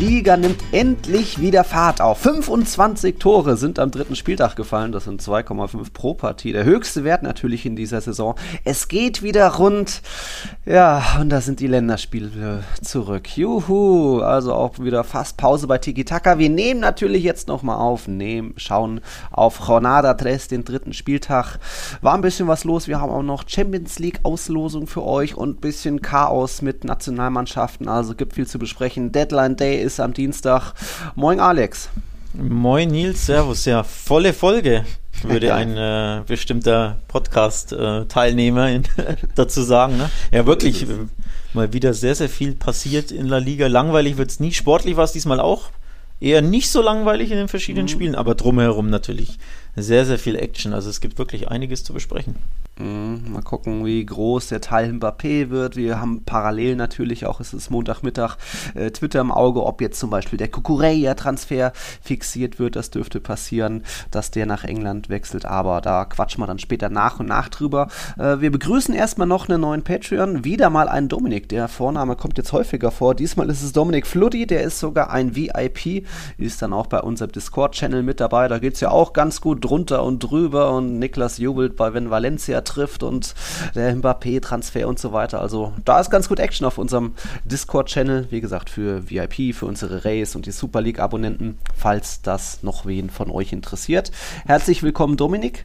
Liga nimmt endlich wieder Fahrt auf. 25 Tore sind am dritten Spieltag gefallen. Das sind 2,5 pro Partie. Der höchste Wert natürlich in dieser Saison. Es geht wieder rund. Ja, und da sind die Länderspiele zurück. Juhu. Also auch wieder fast Pause bei Tiki Taka. Wir nehmen natürlich jetzt nochmal auf. Nehmen, schauen auf Jornada Tres, den dritten Spieltag. War ein bisschen was los. Wir haben auch noch Champions League Auslosung für euch und ein bisschen Chaos mit Nationalmannschaften. Also gibt viel zu besprechen. Deadline Day ist am Dienstag. Moin Alex. Moin Nils, Servus. Ja, volle Folge, würde ein äh, bestimmter Podcast-Teilnehmer äh, dazu sagen. Ne? Ja, wirklich, äh, mal wieder sehr, sehr viel passiert in La Liga. Langweilig wird es nie. Sportlich war es diesmal auch eher nicht so langweilig in den verschiedenen mhm. Spielen, aber drumherum natürlich sehr, sehr viel Action. Also es gibt wirklich einiges zu besprechen. Mhm, mal gucken, wie groß der Teil Mbappé wird. Wir haben parallel natürlich auch, es ist Montagmittag, äh, Twitter im Auge, ob jetzt zum Beispiel der Kukureya-Transfer fixiert wird. Das dürfte passieren, dass der nach England wechselt. Aber da quatschen wir dann später nach und nach drüber. Äh, wir begrüßen erstmal noch einen neuen Patreon. Wieder mal einen Dominik. Der Vorname kommt jetzt häufiger vor. Diesmal ist es Dominik Fluddy. Der ist sogar ein VIP. Ist dann auch bei unserem Discord-Channel mit dabei. Da geht es ja auch ganz gut drunter und drüber. Und Niklas jubelt bei Wenn Valencia trifft und der Mbappé-Transfer und so weiter. Also da ist ganz gut Action auf unserem Discord-Channel. Wie gesagt, für VIP, für unsere Race und die Super League-Abonnenten, falls das noch wen von euch interessiert. Herzlich willkommen, Dominik.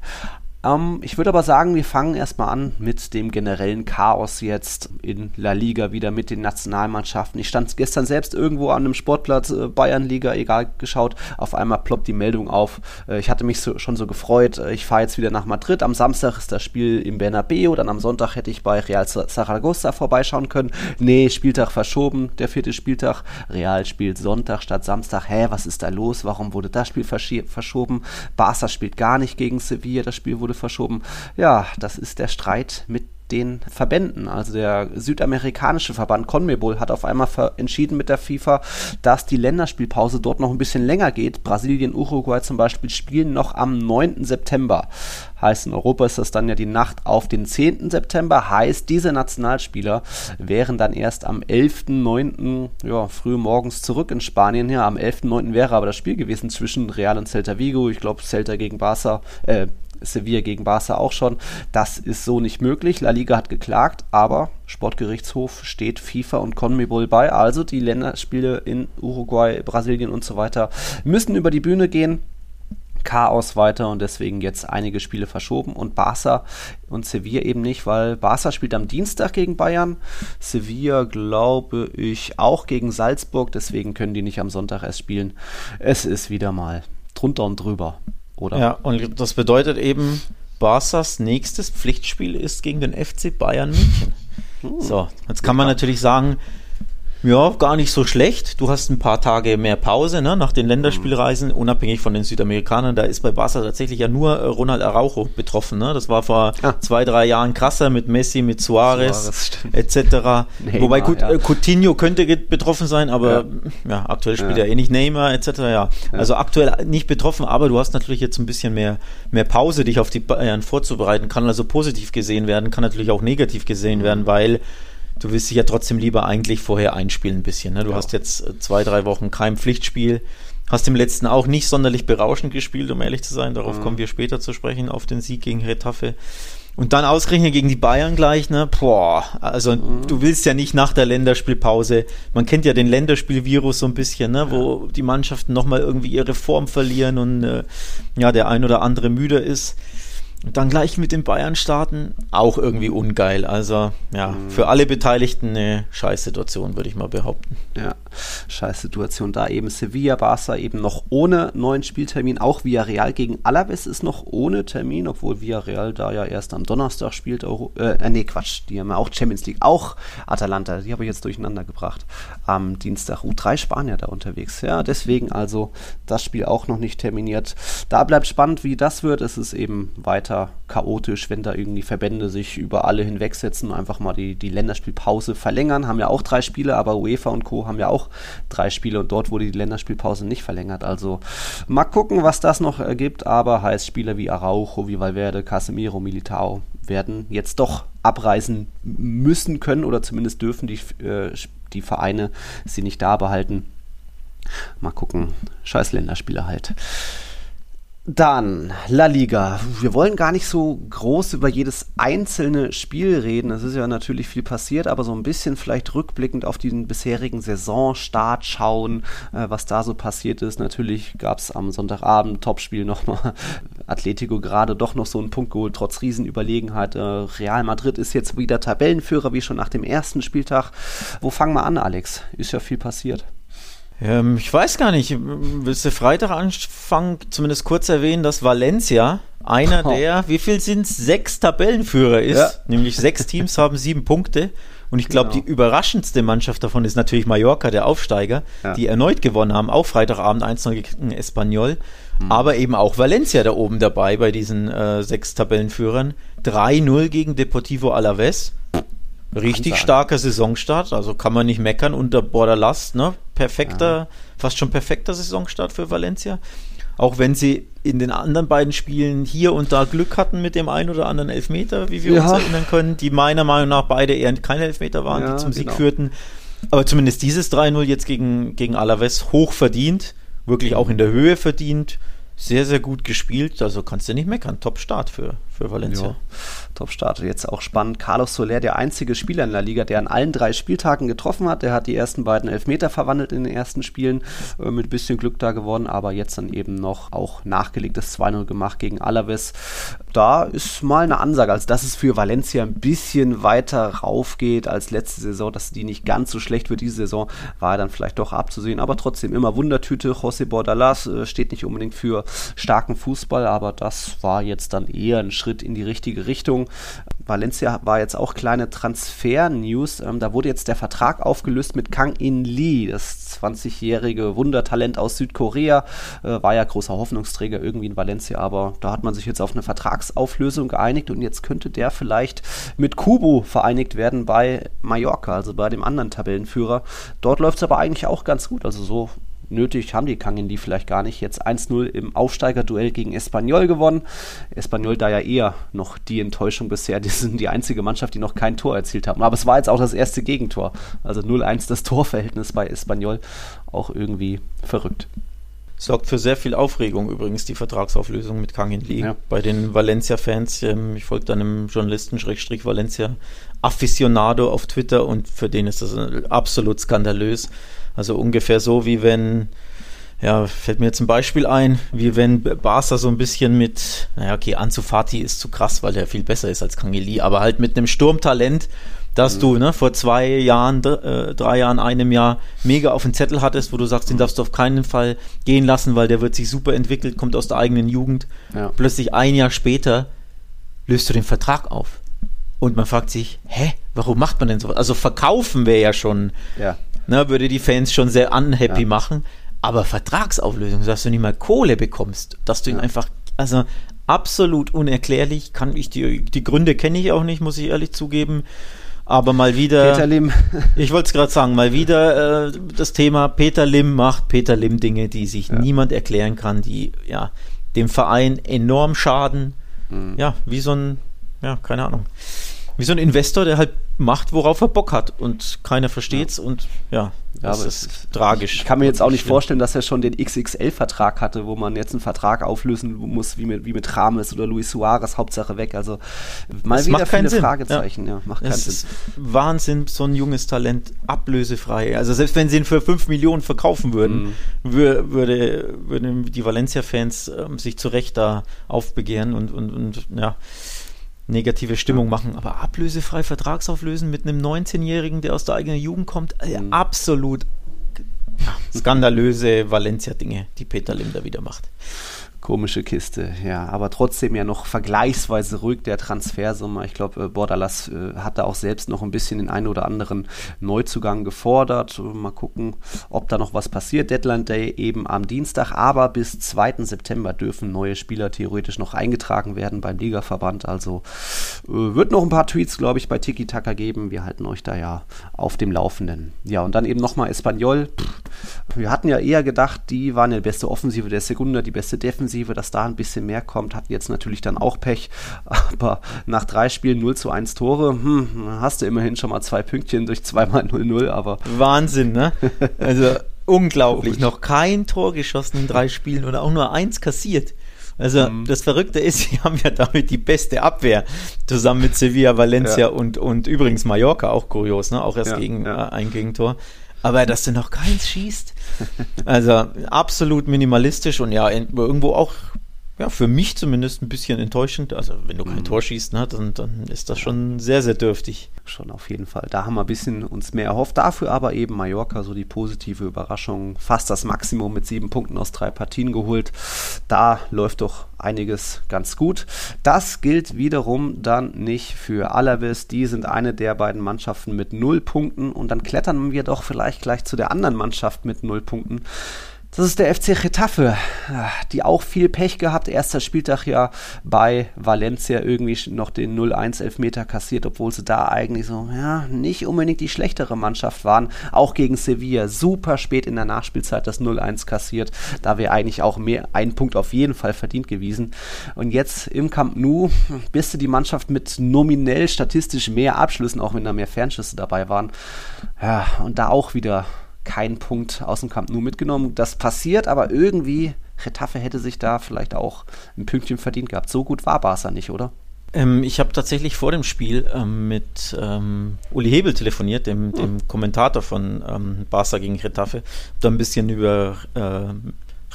Ähm, ich würde aber sagen, wir fangen erstmal an mit dem generellen Chaos jetzt in La Liga wieder mit den Nationalmannschaften. Ich stand gestern selbst irgendwo an einem Sportplatz, äh, Bayernliga, egal, geschaut. Auf einmal ploppt die Meldung auf. Äh, ich hatte mich so, schon so gefreut. Äh, ich fahre jetzt wieder nach Madrid. Am Samstag ist das Spiel im Bernabeu. Dann am Sonntag hätte ich bei Real Zaragoza vorbeischauen können. Nee, Spieltag verschoben, der vierte Spieltag. Real spielt Sonntag statt Samstag. Hä, was ist da los? Warum wurde das Spiel verschoben? Barca spielt gar nicht gegen Sevilla. Das Spiel wurde verschoben. Ja, das ist der Streit mit den Verbänden. Also der südamerikanische Verband CONMEBOL hat auf einmal entschieden mit der FIFA, dass die Länderspielpause dort noch ein bisschen länger geht. Brasilien, Uruguay zum Beispiel spielen noch am 9. September. Heißt, in Europa ist das dann ja die Nacht auf den 10. September. Heißt, diese Nationalspieler wären dann erst am 11.9. Ja, früh morgens zurück in Spanien. Ja, am 11.9. wäre aber das Spiel gewesen zwischen Real und Celta Vigo. Ich glaube, Celta gegen Barca, äh, Sevilla gegen Barca auch schon. Das ist so nicht möglich. La Liga hat geklagt, aber Sportgerichtshof steht FIFA und CONMEBOL bei. Also die Länderspiele in Uruguay, Brasilien und so weiter müssen über die Bühne gehen. Chaos weiter und deswegen jetzt einige Spiele verschoben und Barca und Sevilla eben nicht, weil Barca spielt am Dienstag gegen Bayern, Sevilla glaube ich auch gegen Salzburg, deswegen können die nicht am Sonntag erst spielen. Es ist wieder mal drunter und drüber oder? Ja, und das bedeutet eben, Barca's nächstes Pflichtspiel ist gegen den FC Bayern München. Hm. So, jetzt kann man natürlich sagen, ja, gar nicht so schlecht. Du hast ein paar Tage mehr Pause ne, nach den Länderspielreisen, mhm. unabhängig von den Südamerikanern. Da ist bei Barca tatsächlich ja nur äh, Ronald Araujo betroffen. Ne? Das war vor ah. zwei, drei Jahren krasser mit Messi, mit Suarez, Suarez etc. Neymar, Wobei gut, ja. Äh, Coutinho könnte betroffen sein, aber ja, ja aktuell spielt ja. er eh nicht Neymar etc. Ja. Also aktuell nicht betroffen, aber du hast natürlich jetzt ein bisschen mehr, mehr Pause, dich auf die Bayern vorzubereiten. Kann also positiv gesehen werden, kann natürlich auch negativ gesehen mhm. werden, weil du willst dich ja trotzdem lieber eigentlich vorher einspielen ein bisschen. Ne? Du ja. hast jetzt äh, zwei, drei Wochen kein Pflichtspiel. Hast im letzten auch nicht sonderlich berauschend gespielt, um ehrlich zu sein. Darauf mhm. kommen wir später zu sprechen, auf den Sieg gegen Retafe. Und dann ausgerechnet gegen die Bayern gleich, ne? Boah, also mhm. du willst ja nicht nach der Länderspielpause. Man kennt ja den Länderspielvirus so ein bisschen, ne? Wo die Mannschaften nochmal irgendwie ihre Form verlieren und äh, ja, der ein oder andere müde ist. Und dann gleich mit den Bayern starten, auch irgendwie ungeil. Also ja, mhm. für alle Beteiligten eine Scheißsituation, würde ich mal behaupten. Ja, Scheißsituation da eben. Sevilla, Barca eben noch ohne neuen Spieltermin. Auch Villarreal gegen Alaves ist noch ohne Termin, obwohl Villarreal da ja erst am Donnerstag spielt. Äh, äh, nee, Quatsch, die haben ja auch Champions League. Auch Atalanta, die habe ich jetzt durcheinander gebracht. Am Dienstag. Uh, drei Spanier da unterwegs. Ja, deswegen also das Spiel auch noch nicht terminiert. Da bleibt spannend, wie das wird. Es ist eben weiter chaotisch, wenn da irgendwie Verbände sich über alle hinwegsetzen und einfach mal die, die Länderspielpause verlängern. Haben ja auch drei Spiele, aber UEFA und Co. haben ja auch drei Spiele und dort wurde die Länderspielpause nicht verlängert. Also mal gucken, was das noch ergibt, aber heißt Spieler wie Araujo, wie Valverde, Casemiro, Militao werden jetzt doch abreisen müssen können oder zumindest dürfen die, äh, die Vereine sie nicht da behalten. Mal gucken. Scheiß Länderspiele halt. Dann La Liga. Wir wollen gar nicht so groß über jedes einzelne Spiel reden. Es ist ja natürlich viel passiert, aber so ein bisschen vielleicht rückblickend auf den bisherigen Saisonstart schauen, äh, was da so passiert ist. Natürlich gab es am Sonntagabend Topspiel nochmal Atletico gerade doch noch so einen Punkt geholt, trotz Riesenüberlegenheit. Äh, Real Madrid ist jetzt wieder Tabellenführer, wie schon nach dem ersten Spieltag. Wo fangen wir an, Alex? Ist ja viel passiert. Ähm, ich weiß gar nicht. Willst du Freitag anfangen, zumindest kurz erwähnen, dass Valencia einer oh. der, wie viel sind es, sechs Tabellenführer ist. Ja. Nämlich sechs Teams haben sieben Punkte. Und ich glaube, genau. die überraschendste Mannschaft davon ist natürlich Mallorca, der Aufsteiger, ja. die erneut gewonnen haben, auch Freitagabend 1-0 gegen Espanyol. Mhm. Aber eben auch Valencia da oben dabei bei diesen äh, sechs Tabellenführern. 3-0 gegen Deportivo Alaves. Richtig starker Saisonstart, also kann man nicht meckern unter Borderlast, ne? Perfekter, ja. fast schon perfekter Saisonstart für Valencia. Auch wenn sie in den anderen beiden Spielen hier und da Glück hatten mit dem einen oder anderen Elfmeter, wie wir ja. uns erinnern können, die meiner Meinung nach beide eher keine Elfmeter waren, ja, die zum Sieg genau. führten. Aber zumindest dieses 3-0 jetzt gegen, gegen Alaves hoch verdient, wirklich auch in der Höhe verdient sehr, sehr gut gespielt. Also kannst du nicht meckern. Top-Start für, für Valencia. Ja, Top-Start. Jetzt auch spannend. Carlos Soler, der einzige Spieler in der Liga, der an allen drei Spieltagen getroffen hat. Der hat die ersten beiden Elfmeter verwandelt in den ersten Spielen. Äh, mit bisschen Glück da gewonnen, aber jetzt dann eben noch auch nachgelegtes 2-0 gemacht gegen Alaves. Da ist mal eine Ansage, also dass es für Valencia ein bisschen weiter rauf geht als letzte Saison, dass die nicht ganz so schlecht wird diese Saison, war dann vielleicht doch abzusehen. Aber trotzdem immer Wundertüte. José Bordalas äh, steht nicht unbedingt für starken Fußball, aber das war jetzt dann eher ein Schritt in die richtige Richtung. Valencia war jetzt auch kleine Transfer-News. Ähm, da wurde jetzt der Vertrag aufgelöst mit Kang In Lee, das 20-jährige Wundertalent aus Südkorea. Äh, war ja großer Hoffnungsträger irgendwie in Valencia, aber da hat man sich jetzt auf eine Vertragsauflösung geeinigt und jetzt könnte der vielleicht mit Kubo vereinigt werden bei Mallorca, also bei dem anderen Tabellenführer. Dort läuft es aber eigentlich auch ganz gut. Also so nötig haben die Kangen die vielleicht gar nicht. Jetzt 1-0 im Aufsteigerduell gegen Espanyol gewonnen. Espanyol da ja eher noch die Enttäuschung bisher. Die sind die einzige Mannschaft, die noch kein Tor erzielt haben. Aber es war jetzt auch das erste Gegentor. Also 0-1 das Torverhältnis bei Espanyol. Auch irgendwie verrückt. Sorgt für sehr viel Aufregung übrigens, die Vertragsauflösung mit Kangin Lee. Ja. Bei den Valencia-Fans, ähm, ich folge einem Journalisten, Schrägstrich Valencia, Aficionado auf Twitter und für den ist das absolut skandalös. Also ungefähr so, wie wenn, ja, fällt mir jetzt ein Beispiel ein, wie wenn Barca so ein bisschen mit, naja, okay, Ansu Fati ist zu krass, weil der viel besser ist als Kangeli, aber halt mit einem Sturmtalent, dass mhm. du ne, vor zwei Jahren, äh, drei Jahren, einem Jahr mega auf den Zettel hattest, wo du sagst, den darfst du auf keinen Fall gehen lassen, weil der wird sich super entwickelt, kommt aus der eigenen Jugend. Ja. Plötzlich ein Jahr später löst du den Vertrag auf. Und man fragt sich, hä, warum macht man denn sowas? Also verkaufen wir ja schon ja ne, würde die Fans schon sehr unhappy ja. machen. Aber Vertragsauflösung, dass du nicht mal Kohle bekommst, dass du ihn einfach, also absolut unerklärlich, kann ich die, die Gründe kenne ich auch nicht, muss ich ehrlich zugeben. Aber mal wieder. Peter Lim. ich wollte es gerade sagen, mal wieder äh, das Thema Peter Lim macht Peter Lim Dinge, die sich ja. niemand erklären kann, die ja dem Verein enorm schaden. Mhm. Ja, wie so ein, ja, keine Ahnung wie so ein Investor, der halt macht, worauf er Bock hat und keiner versteht's ja. und ja, ja das ist, ist tragisch. Ich kann mir jetzt auch nicht schlimm. vorstellen, dass er schon den XXL-Vertrag hatte, wo man jetzt einen Vertrag auflösen muss, wie mit, wie mit Rames oder Luis Suarez, Hauptsache weg. Also mal das wieder viele Sinn. Fragezeichen. Ja. ja macht keinen es Sinn. Ist Wahnsinn, so ein junges Talent ablösefrei. Also selbst wenn sie ihn für 5 Millionen verkaufen würden, mhm. würde, würden die Valencia-Fans ähm, sich zu Recht da aufbegehren und, und, und ja negative Stimmung machen. Aber ablösefrei Vertragsauflösen mit einem 19-Jährigen, der aus der eigenen Jugend kommt, äh, mhm. absolut skandalöse Valencia-Dinge, die Peter Lim da wieder macht. Komische Kiste, ja. Aber trotzdem ja noch vergleichsweise ruhig der Transfersumme. Ich glaube, äh, Bordalas äh, hat da auch selbst noch ein bisschen den einen oder anderen Neuzugang gefordert. Mal gucken, ob da noch was passiert. Deadline Day eben am Dienstag, aber bis 2. September dürfen neue Spieler theoretisch noch eingetragen werden beim Ligaverband. Also äh, wird noch ein paar Tweets, glaube ich, bei Tiki Taka geben. Wir halten euch da ja auf dem Laufenden. Ja, und dann eben nochmal Espanyol. Wir hatten ja eher gedacht, die waren ja die beste Offensive der Sekunde, die beste Defensive Defensive, dass da ein bisschen mehr kommt, hatten jetzt natürlich dann auch Pech. Aber nach drei Spielen 0 zu 1 Tore, hm, hast du immerhin schon mal zwei Pünktchen durch zweimal 0-0, aber. Wahnsinn, ne? Also unglaublich. Noch kein Tor geschossen in drei Spielen oder auch nur eins kassiert. Also mhm. das Verrückte ist, sie haben ja damit die beste Abwehr zusammen mit Sevilla, Valencia ja. und, und übrigens Mallorca, auch kurios, ne? Auch erst ja, gegen ja. Äh, ein Gegentor aber dass du noch keins schießt. Also absolut minimalistisch und ja, irgendwo auch ja, für mich zumindest ein bisschen enttäuschend. Also, wenn du kein mhm. Tor schießt, ne, dann, dann ist das schon sehr, sehr dürftig. Schon auf jeden Fall. Da haben wir ein bisschen uns mehr erhofft. Dafür aber eben Mallorca so die positive Überraschung. Fast das Maximum mit sieben Punkten aus drei Partien geholt. Da läuft doch einiges ganz gut. Das gilt wiederum dann nicht für Alaves. Die sind eine der beiden Mannschaften mit null Punkten. Und dann klettern wir doch vielleicht gleich zu der anderen Mannschaft mit null Punkten. Das ist der FC Getafe, die auch viel Pech gehabt. Erster Spieltag ja bei Valencia irgendwie noch den 0-1 Elfmeter kassiert, obwohl sie da eigentlich so, ja, nicht unbedingt die schlechtere Mannschaft waren. Auch gegen Sevilla super spät in der Nachspielzeit das 0-1 kassiert. Da wäre eigentlich auch mehr, ein Punkt auf jeden Fall verdient gewesen. Und jetzt im Camp Nou bist du die Mannschaft mit nominell statistisch mehr Abschlüssen, auch wenn da mehr Fernschüsse dabei waren. Ja, und da auch wieder keinen Punkt aus dem Camp Nou mitgenommen. Das passiert, aber irgendwie, Retafe hätte sich da vielleicht auch ein Pünktchen verdient gehabt. So gut war Barca nicht, oder? Ähm, ich habe tatsächlich vor dem Spiel ähm, mit ähm, Uli Hebel telefoniert, dem, dem hm. Kommentator von ähm, Barca gegen Retafe. Da ein bisschen über äh,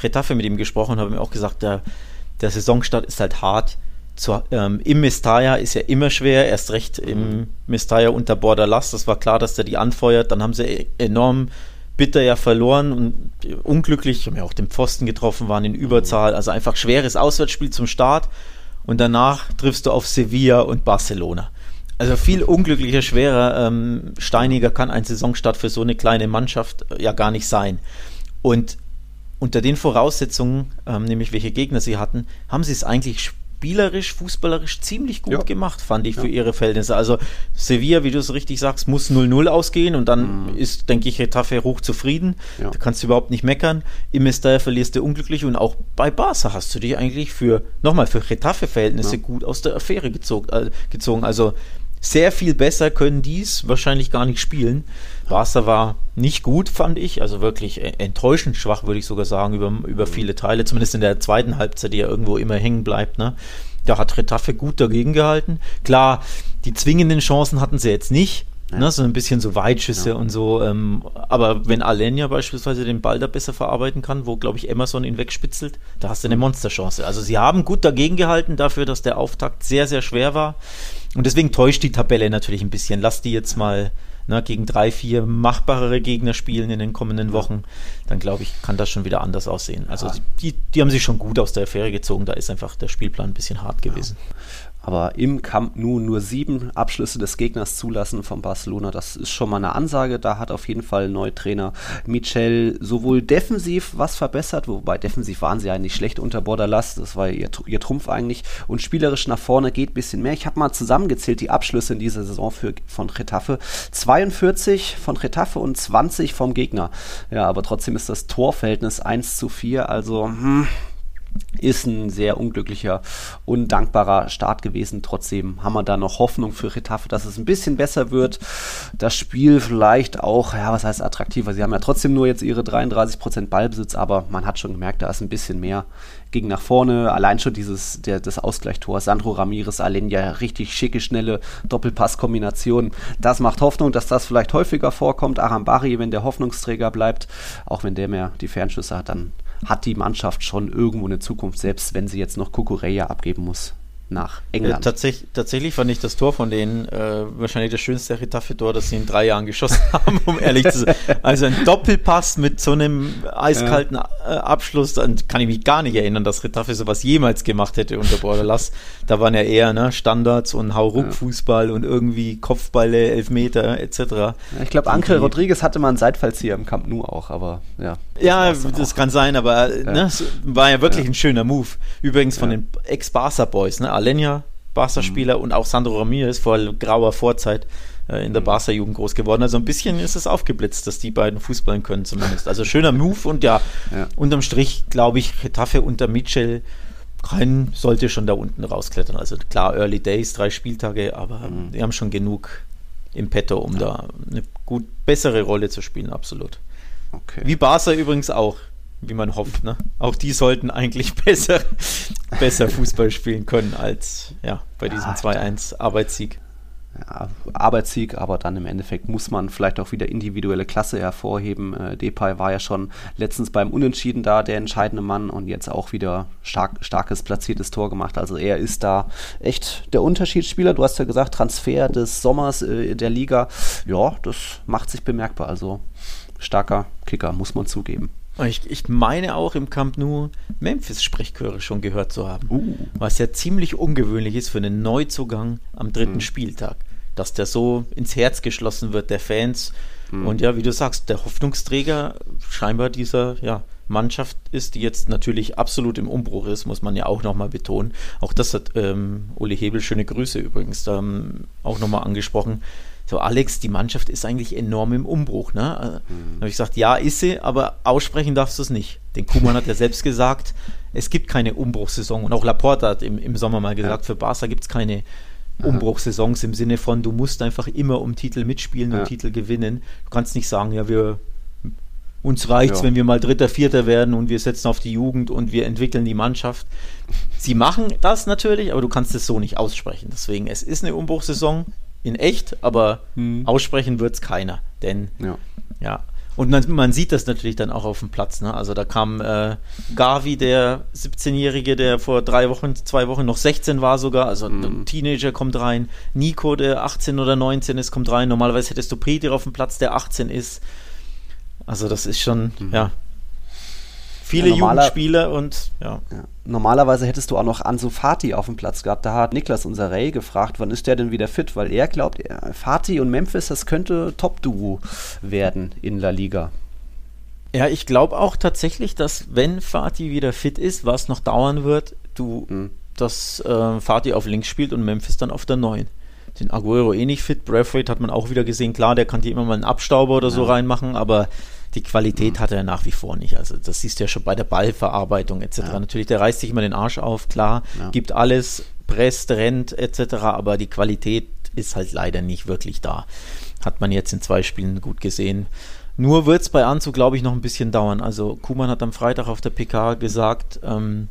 Retafe mit ihm gesprochen und habe mir auch gesagt, der, der Saisonstart ist halt hart. Zu, ähm, Im Mestalla ist ja immer schwer, erst recht im hm. Mestalla unter Borderlass. Das war klar, dass der die anfeuert. Dann haben sie e-, enorm bitter ja verloren und unglücklich, haben ja auch den Pfosten getroffen, waren in Überzahl. Also einfach schweres Auswärtsspiel zum Start. Und danach triffst du auf Sevilla und Barcelona. Also viel unglücklicher, schwerer, ähm, steiniger kann ein Saisonstart für so eine kleine Mannschaft äh, ja gar nicht sein. Und unter den Voraussetzungen, ähm, nämlich welche Gegner sie hatten, haben sie es eigentlich spielerisch, fußballerisch ziemlich gut ja. gemacht, fand ich, ja. für ihre Verhältnisse. Also Sevilla, wie du es richtig sagst, muss 0-0 ausgehen und dann mhm. ist, denke ich, Retafe hoch zufrieden. Ja. Da kannst du überhaupt nicht meckern. Im Mestalla verlierst du unglücklich und auch bei Barca hast du dich eigentlich für, nochmal, für Retafe-Verhältnisse gut aus der Affäre äh, gezogen. Also sehr viel besser können dies wahrscheinlich gar nicht spielen. Barca war nicht gut, fand ich. Also wirklich enttäuschend schwach, würde ich sogar sagen, über, über mhm. viele Teile. Zumindest in der zweiten Halbzeit, die ja irgendwo immer hängen bleibt. Ne? Da hat Retafe gut dagegen gehalten. Klar, die zwingenden Chancen hatten sie jetzt nicht. Ja. Ne, so ein bisschen so Weitschüsse ja. und so. Ähm, aber wenn Alenia beispielsweise den Ball da besser verarbeiten kann, wo, glaube ich, Emerson ihn wegspitzelt, da hast du eine. Monsterchance. Also sie haben gut dagegen gehalten dafür, dass der Auftakt sehr, sehr schwer war. Und deswegen täuscht die Tabelle natürlich ein bisschen. Lass die jetzt mal ne, gegen drei, vier machbarere Gegner spielen in den kommenden Wochen, dann glaube ich, kann das schon wieder anders aussehen. Also ja. die, die haben sich schon gut aus der Affäre gezogen. Da ist einfach der Spielplan ein bisschen hart gewesen. Aber im Camp Nou nur sieben Abschlüsse des Gegners zulassen von Barcelona, das ist schon mal eine Ansage. Da hat auf jeden Fall Neutrainer Michel sowohl defensiv was verbessert, wobei defensiv waren sie eigentlich schlecht unter Borderlass, das war ihr, ihr Trumpf eigentlich, und spielerisch nach vorne geht ein bisschen mehr. Ich habe mal zusammengezählt die Abschlüsse in dieser Saison für, von Retafe. 42 von Retafe und 20 vom Gegner. Ja, aber trotzdem ist das Torverhältnis 1 zu 4, also hm, ist ein sehr unglücklicher, undankbarer Start gewesen. Trotzdem haben wir da noch Hoffnung für Retafe, dass es ein bisschen besser wird. Das Spiel vielleicht auch, ja, was heißt attraktiver? Sie haben ja trotzdem nur jetzt ihre 33% Ballbesitz, aber man hat schon gemerkt, da ist ein bisschen mehr. Ging nach vorne, allein schon dieses, der, das Ausgleichstor, Sandro Ramirez, Alenia, richtig schicke, schnelle Doppelpasskombination. Das macht Hoffnung, dass das vielleicht häufiger vorkommt. Arambari, wenn der Hoffnungsträger bleibt, auch wenn der mehr die Fernschüsse hat, dann hat die Mannschaft schon irgendwo eine Zukunft, selbst wenn sie jetzt noch Kukureya abgeben muss. Nach England. Ja, tatsächlich, tatsächlich fand ich das Tor von denen äh, wahrscheinlich das schönste Retafe-Tor, das sie in drei Jahren geschossen haben, um ehrlich zu sein. Also ein Doppelpass mit so einem eiskalten ja. Äh, Abschluss, dann kann ich mich gar nicht erinnern, dass Retafe sowas jemals gemacht hätte unter Bordelas. Da waren ja eher ne, Standards und Hauruck-Fußball ja. und irgendwie Kopfballe, Elfmeter etc. Ja, ich glaube, Ankel Rodriguez hatte mal einen Seitfallzieher im Camp Nou auch, aber ja. Das ja, das kann sein, aber ne, war ja wirklich ein schöner Move. Übrigens von den Ex-Barca-Boys, ne? Alenia, Barca-Spieler mhm. und auch Sandro Ramirez vor grauer Vorzeit äh, in der mhm. Barca-Jugend groß geworden. Also ein bisschen ist es aufgeblitzt, dass die beiden Fußballen können zumindest. Also schöner Move und ja, ja. unterm Strich glaube ich, Getafe unter Mitchell kein sollte schon da unten rausklettern. Also klar, Early Days, drei Spieltage, aber mhm. die haben schon genug im Petto, um ja. da eine gut bessere Rolle zu spielen, absolut. Okay. Wie Barca übrigens auch wie man hofft. Ne? Auch die sollten eigentlich besser, besser Fußball spielen können als ja, bei diesem ja, 2-1 Arbeitssieg. Ja, Arbeitssieg, aber dann im Endeffekt muss man vielleicht auch wieder individuelle Klasse hervorheben. Äh, Depay war ja schon letztens beim Unentschieden da, der entscheidende Mann und jetzt auch wieder stark, starkes platziertes Tor gemacht. Also er ist da echt der Unterschiedsspieler. Du hast ja gesagt, Transfer des Sommers äh, der Liga. Ja, das macht sich bemerkbar. Also starker Kicker, muss man zugeben. Ich, ich meine auch im Camp Nou Memphis-Sprechchöre schon gehört zu haben. Uh. Was ja ziemlich ungewöhnlich ist für einen Neuzugang am dritten mhm. Spieltag. Dass der so ins Herz geschlossen wird, der Fans. Mhm. Und ja, wie du sagst, der Hoffnungsträger scheinbar dieser ja, Mannschaft ist, die jetzt natürlich absolut im Umbruch ist, muss man ja auch nochmal betonen. Auch das hat ähm, Uli Hebel, schöne Grüße übrigens, da ähm, auch nochmal angesprochen so Alex, die Mannschaft ist eigentlich enorm im Umbruch. Ne? Äh, mhm. habe ich gesagt, ja, ist sie, aber aussprechen darfst du es nicht. Den Kuhmann hat ja selbst gesagt, es gibt keine Umbruchssaison. Und auch Laporta hat im, im Sommer mal gesagt, ja. für Barca gibt es keine Umbruchssaisons im Sinne von, du musst einfach immer um Titel mitspielen und Titel gewinnen. Du kannst nicht sagen, ja, wir uns reicht ja. wenn wir mal Dritter, Vierter werden und wir setzen auf die Jugend und wir entwickeln die Mannschaft. Sie machen das natürlich, aber du kannst es so nicht aussprechen. Deswegen, es ist eine Umbruchssaison in echt, aber hm. aussprechen wird es keiner. Denn ja. ja. Und man, man, sieht das natürlich dann auch auf dem Platz. Ne? Also da kam äh, Gavi, der 17-Jährige, der vor drei Wochen, zwei Wochen noch 16 war sogar, also mhm. ein Teenager kommt rein. Nico, der 18 oder 19 ist, kommt rein. Normalerweise hättest du Peter auf dem Platz, der 18 ist. Also das ist schon, mhm. ja, Viele ja, Jugendspieler und ja. ja. Normalerweise hättest du auch noch Ansu Fati auf dem Platz gehabt. Da hat Niklas, unser Ray, gefragt, wann ist der denn wieder fit? Weil er glaubt, Fati und Memphis, das könnte Top-Duo werden in La Liga. Ja, ich glaube auch tatsächlich, dass wenn Fati wieder fit ist, was noch dauern wird, du, mhm. dass äh, Fati auf links spielt und Memphis dann auf der 9 den Aguero eh nicht fit. Braithwaite hat man auch wieder gesehen. Klar, der kann hier immer mal einen Abstauber oder ja. so reinmachen, aber die Qualität mhm. hat er nach wie vor nicht. Also das siehst du ja schon bei der Ballverarbeitung etc. Ja. Natürlich, der reißt sich immer den Arsch auf, klar, ja. gibt alles, presst, rennt etc. Aber die Qualität ist halt leider nicht wirklich da. Hat man jetzt in zwei Spielen gut gesehen. Nur wird es bei Anzug, glaube ich, noch ein bisschen dauern. Also Kuman hat am Freitag auf der PK gesagt, ähm,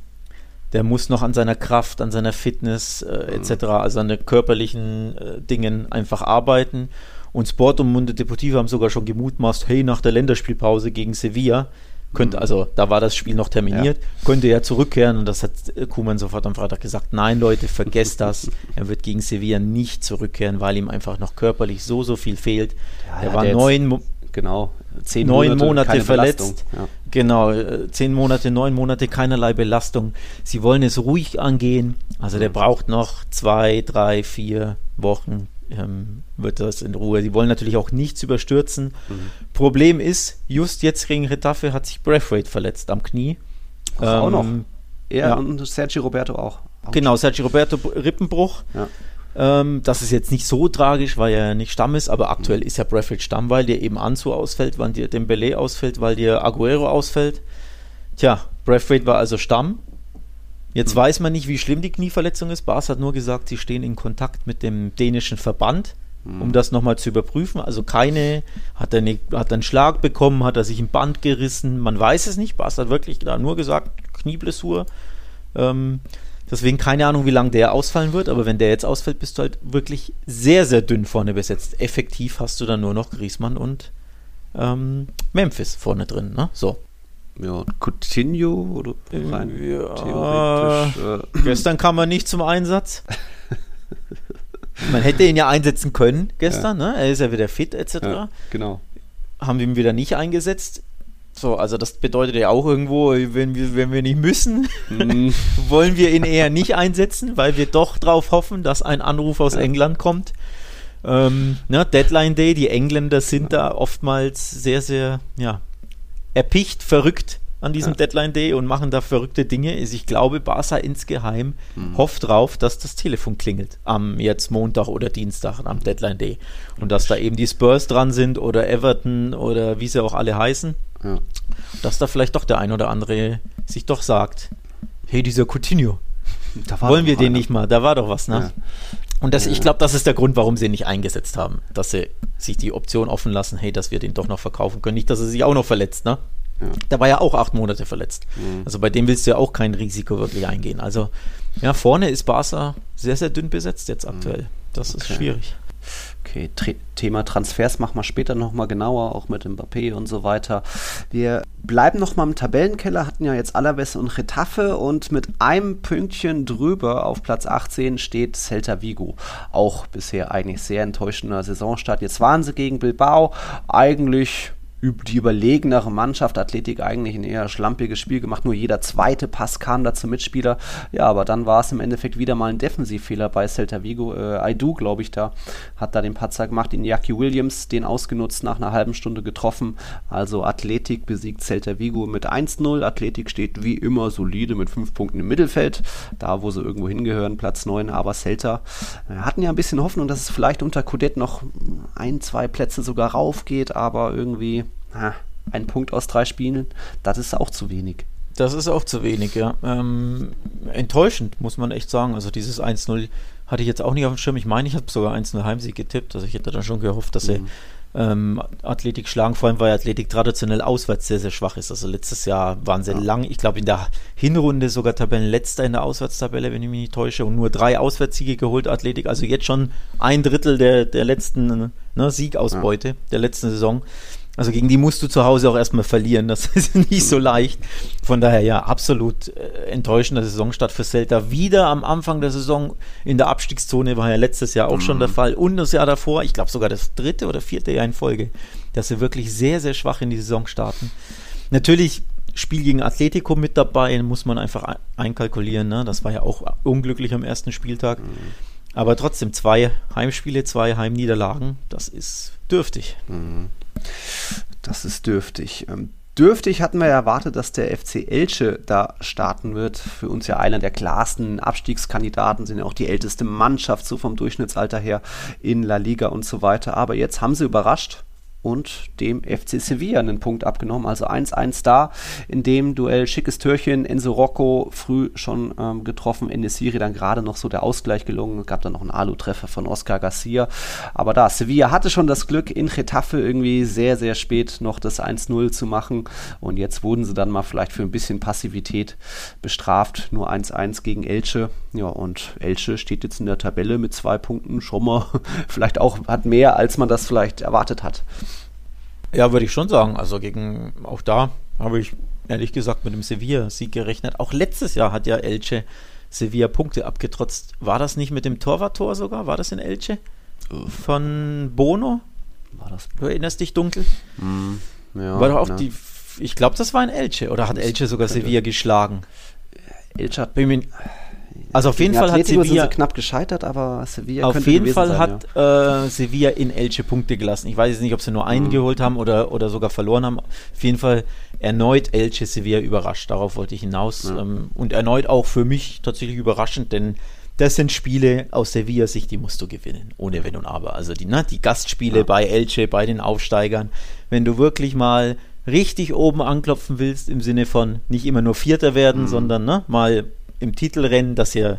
der muss noch an seiner Kraft, an seiner Fitness äh, etc., mhm. also an den körperlichen äh, Dingen einfach arbeiten. Und Sport und Munde Deportivo haben sogar schon gemutmaßt, hey, nach der Länderspielpause gegen Sevilla, könnte, mhm. also da war das Spiel noch terminiert, ja. könnte er zurückkehren und das hat Kuman sofort am Freitag gesagt, nein Leute, vergesst das, er wird gegen Sevilla nicht zurückkehren, weil ihm einfach noch körperlich so, so viel fehlt. Ja, er war neun, genau, zehn neun Monate, Monate verletzt, ja. genau, äh, zehn Monate, neun Monate, keinerlei Belastung. Sie wollen es ruhig angehen, also der mhm. braucht noch zwei, drei, vier Wochen, ähm, wird das in Ruhe. Sie wollen natürlich auch nichts überstürzen. Mhm. Problem ist, just jetzt gegen Retafe hat sich Braithwaite verletzt am Knie. Ähm, auch noch. Ähm, er ja. und Sergio Roberto auch. auch genau, Sergio Roberto Rippenbruch. Ja. Ähm, das ist jetzt nicht so tragisch, weil er nicht Stamm ist, aber aktuell mhm. ist ja Braithwaite Stamm, weil dir eben Anzu ausfällt, weil dir Dembele ausfällt, weil dir Aguero ausfällt. Tja, Braithwaite war also Stamm Jetzt mhm. weiß man nicht, wie schlimm die Knieverletzung ist. Bas hat nur gesagt, sie stehen in Kontakt mit dem dänischen Verband, mhm. um das nochmal zu überprüfen. Also keine, hat er, eine, hat einen Schlag bekommen, hat er sich ein Band gerissen, man weiß es nicht. Bas hat wirklich da nur gesagt, Knieblessur. Ähm, deswegen keine Ahnung, wie lange der ausfallen wird, aber wenn der jetzt ausfällt, bist du halt wirklich sehr, sehr dünn vorne besetzt. Effektiv hast du dann nur noch Griesmann und ähm, Memphis vorne drin. Ne? So. Ja, Coutinho oder rein ja, theoretisch. Äh, gestern kam er nicht zum Einsatz. Man hätte ihn ja einsetzen können gestern, ja. ne? Er ist ja wieder fit etc. Ja, genau. Haben wir ihn wieder nicht eingesetzt. So, also das bedeutet ja auch irgendwo, wenn wir, wenn wir nicht müssen, mhm. wollen wir ihn eher nicht einsetzen, weil wir doch darauf hoffen, dass ein Anruf aus ja. England kommt. Ähm, ne, Deadline Day, die Engländer sind da oftmals sehr, sehr, ja, erpicht, verrückt an diesem ja. Deadline Day und machen da verrückte Dinge. Ich glaube, Barca insgeheim mhm. hofft drauf, dass das Telefon klingelt am jetzt Montag oder Dienstag am Deadline Day und dass da eben die Spurs dran sind oder Everton oder wie sie auch alle heißen. Ja. Dass da vielleicht doch der ein oder andere sich doch sagt, hey, dieser Coutinho, wollen wir den einer. nicht mal, da war doch was, ne? Ja. Und das, ich glaube, das ist der Grund, warum sie ihn nicht eingesetzt haben, dass sie sich die Option offen lassen, hey, dass wir den doch noch verkaufen können. Nicht, dass er sich auch noch verletzt, ne? Ja. Der war ja auch acht Monate verletzt. Mhm. Also bei dem willst du ja auch kein Risiko wirklich eingehen. Also ja, vorne ist Barca sehr, sehr dünn besetzt jetzt mhm. aktuell. Das okay. ist schwierig. Okay, Thema Transfers machen wir später nochmal genauer, auch mit Mbappé und so weiter. Wir bleiben nochmal im Tabellenkeller, hatten ja jetzt Alaves und Retafe und mit einem Pünktchen drüber auf Platz 18 steht Celta Vigo. Auch bisher eigentlich sehr enttäuschender Saisonstart. Jetzt waren sie gegen Bilbao, eigentlich die überlegenere Mannschaft, Athletik eigentlich ein eher schlampiges Spiel gemacht, nur jeder zweite Pass kam da zum Mitspieler. Ja, aber dann war es im Endeffekt wieder mal ein Defensivfehler bei Celta Vigo. Äh, Aidu, glaube ich, da hat da den Patzer gemacht, Iñaki Williams den ausgenutzt, nach einer halben Stunde getroffen. Also Athletik besiegt Celta Vigo mit 1-0. Athletik steht wie immer solide mit 5 Punkten im Mittelfeld, da wo sie irgendwo hingehören, Platz 9, aber Celta äh, hatten ja ein bisschen Hoffnung, dass es vielleicht unter Kudet noch ein, zwei Plätze sogar raufgeht, aber irgendwie ein Punkt aus drei Spielen, das ist auch zu wenig. Das ist auch zu wenig, ja. Ähm, enttäuschend, muss man echt sagen. Also dieses 1-0 hatte ich jetzt auch nicht auf dem Schirm. Ich meine, ich habe sogar 1-0 Heimsieg getippt. Also ich hätte dann schon gehofft, dass mhm. sie ähm, Athletik schlagen, vor allem weil Athletik traditionell auswärts sehr, sehr schwach ist. Also letztes Jahr waren sie ja. lang, ich glaube in der Hinrunde sogar Tabellenletzter in der Auswärtstabelle, wenn ich mich nicht täusche, und nur drei Auswärtssiege geholt, Athletik. Also jetzt schon ein Drittel der, der letzten ne, Siegausbeute ja. der letzten Saison. Also gegen die musst du zu Hause auch erstmal verlieren. Das ist nicht so leicht. Von daher ja, absolut äh, enttäuschender Saisonstart für Celta. Wieder am Anfang der Saison in der Abstiegszone war ja letztes Jahr auch mhm. schon der Fall. Und das Jahr davor, ich glaube sogar das dritte oder vierte Jahr in Folge, dass sie wirklich sehr, sehr schwach in die Saison starten. Natürlich Spiel gegen Atletico mit dabei, muss man einfach einkalkulieren. Ne? Das war ja auch unglücklich am ersten Spieltag. Mhm. Aber trotzdem zwei Heimspiele, zwei Heimniederlagen, das ist dürftig. Mhm. Das ist dürftig. Ähm, dürftig hatten wir ja erwartet, dass der FC Elche da starten wird. Für uns ja einer der klarsten Abstiegskandidaten, sind ja auch die älteste Mannschaft, so vom Durchschnittsalter her in La Liga und so weiter. Aber jetzt haben sie überrascht und dem FC Sevilla einen Punkt abgenommen. Also 1-1 da. In dem Duell schickes Türchen. Enzo Rocco früh schon ähm, getroffen. In der Serie dann gerade noch so der Ausgleich gelungen. Es gab dann noch einen Alu-Treffer von Oscar Garcia. Aber da, Sevilla hatte schon das Glück, in Getafe irgendwie sehr, sehr spät noch das 1-0 zu machen. Und jetzt wurden sie dann mal vielleicht für ein bisschen Passivität bestraft. Nur 1-1 gegen Elche. Ja, und Elche steht jetzt in der Tabelle mit zwei Punkten schon mal vielleicht auch hat mehr, als man das vielleicht erwartet hat. Ja, würde ich schon sagen. Also gegen, auch da habe ich ehrlich gesagt mit dem Sevilla-Sieg gerechnet. Auch letztes Jahr hat ja Elche Sevilla Punkte abgetrotzt. War das nicht mit dem Torwarttor sogar? War das in Elche? Von Bono? War das? Du erinnerst dich dunkel? Mm, ja, war doch auch ja. die. Ich glaube, das war in Elche. Oder hat Elche sogar Sevilla geschlagen? Elche hat. Also auf jeden Fall hat Sevilla knapp gescheitert, aber Sevilla auf jeden Fall sein, hat ja. äh, Sevilla in Elche Punkte gelassen. Ich weiß jetzt nicht, ob sie nur einen mhm. geholt haben oder, oder sogar verloren haben. Auf jeden Fall erneut Elche Sevilla überrascht. Darauf wollte ich hinaus ja. ähm, und erneut auch für mich tatsächlich überraschend, denn das sind Spiele aus Sevilla-Sicht, die musst du gewinnen, ohne Wenn und Aber. Also die, ne, die Gastspiele ja. bei Elche, bei den Aufsteigern, wenn du wirklich mal richtig oben anklopfen willst, im Sinne von nicht immer nur Vierter werden, mhm. sondern ne, mal im Titelrennen, das ja